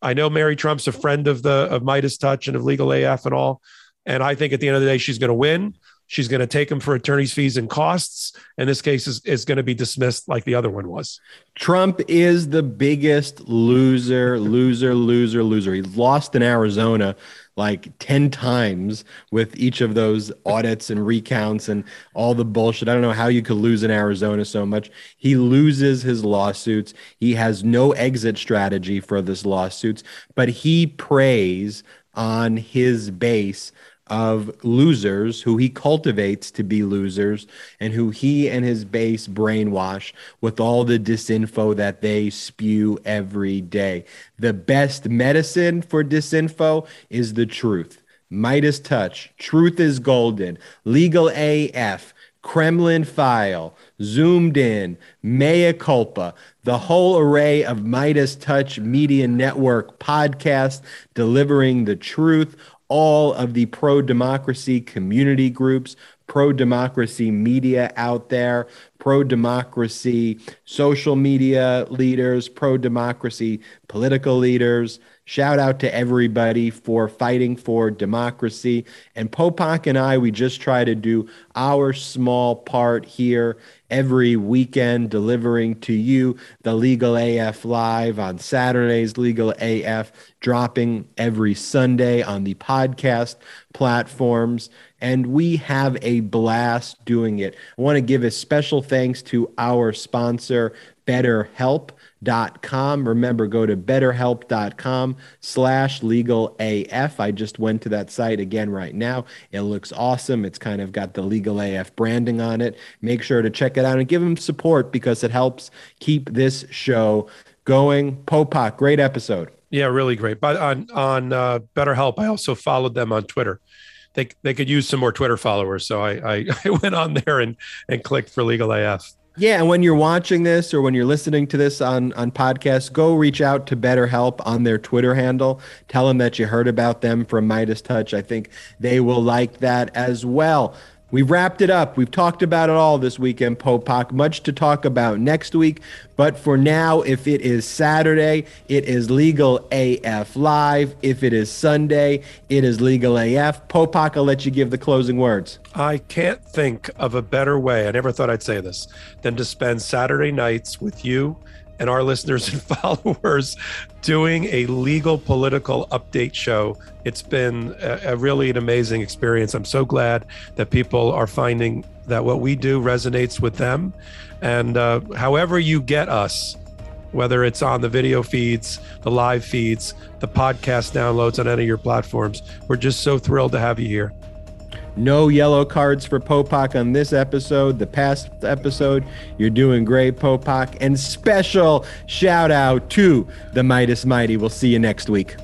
I know Mary Trump's a friend of the of Meidas Touch and of Legal AF and all. And I think at the end of the day, she's going to win. She's going to take him for attorney's fees and costs. And this case is, is going to be dismissed like the other one was. Trump is the biggest loser, loser, loser, loser. He lost in Arizona like 10 times with each of those audits and recounts and all the bullshit. I don't know how you could lose in Arizona so much. He loses his lawsuits. He has no exit strategy for this lawsuits, but he preys on his base of losers who he cultivates to be losers and who he and his base brainwash with all the disinfo that they spew every day. The best medicine for disinfo is the truth. Meidas Touch, Truth is Golden, Legal AF, Kremlin File, Zoomed In, Mea Culpa, the whole array of Meidas Touch Media Network podcasts delivering the truth all of the pro democracy community groups, pro democracy media out there, pro democracy social media leaders, pro democracy political leaders. Shout out to everybody for fighting for democracy. And Popok and I, we just try to do our small part here every weekend, delivering to you the Legal AF Live on Saturdays, Legal AF dropping every Sunday on the podcast platforms. And we have a blast doing it. I want to give a special thanks to our sponsor, BetterHelp betterhelp.com. Remember, go to betterhelp.com slash legal AF. I just went to that site again right now. It looks awesome. It's kind of got the legal AF branding on it. Make sure to check it out and give them support because it helps keep this show going. Popok, great episode. Yeah, really great. But on on uh, BetterHelp, I also followed them on Twitter. They they could use some more Twitter followers, so I I, *laughs* I went on there and and clicked for Legal AF. Yeah, and when you're watching this or when you're listening to this on on podcast, go reach out to BetterHelp on their Twitter handle. Tell them that you heard about them from Meidas Touch. I think they will like that as well. We've wrapped it up. We've talked about it all this weekend, Popok. Much to talk about next week. But for now, if it is Saturday, it is Legal AF Live. If it is Sunday, it is Legal AF. Popok, I'll let you give the closing words. I can't think of a better way, I never thought I'd say this, than to spend Saturday nights with you and our listeners and *laughs* followers doing a legal political update show. It's been a, a, really an amazing experience. I'm so glad that people are finding that what we do resonates with them. And uh, however you get us, whether it's on the video feeds, the live feeds, the podcast downloads on any of your platforms, we're just so thrilled to have you here. No yellow cards for Popok on this episode. The past episode, you're doing great, Popok. And special shout out to the Meidas Mighty. We'll see you next week.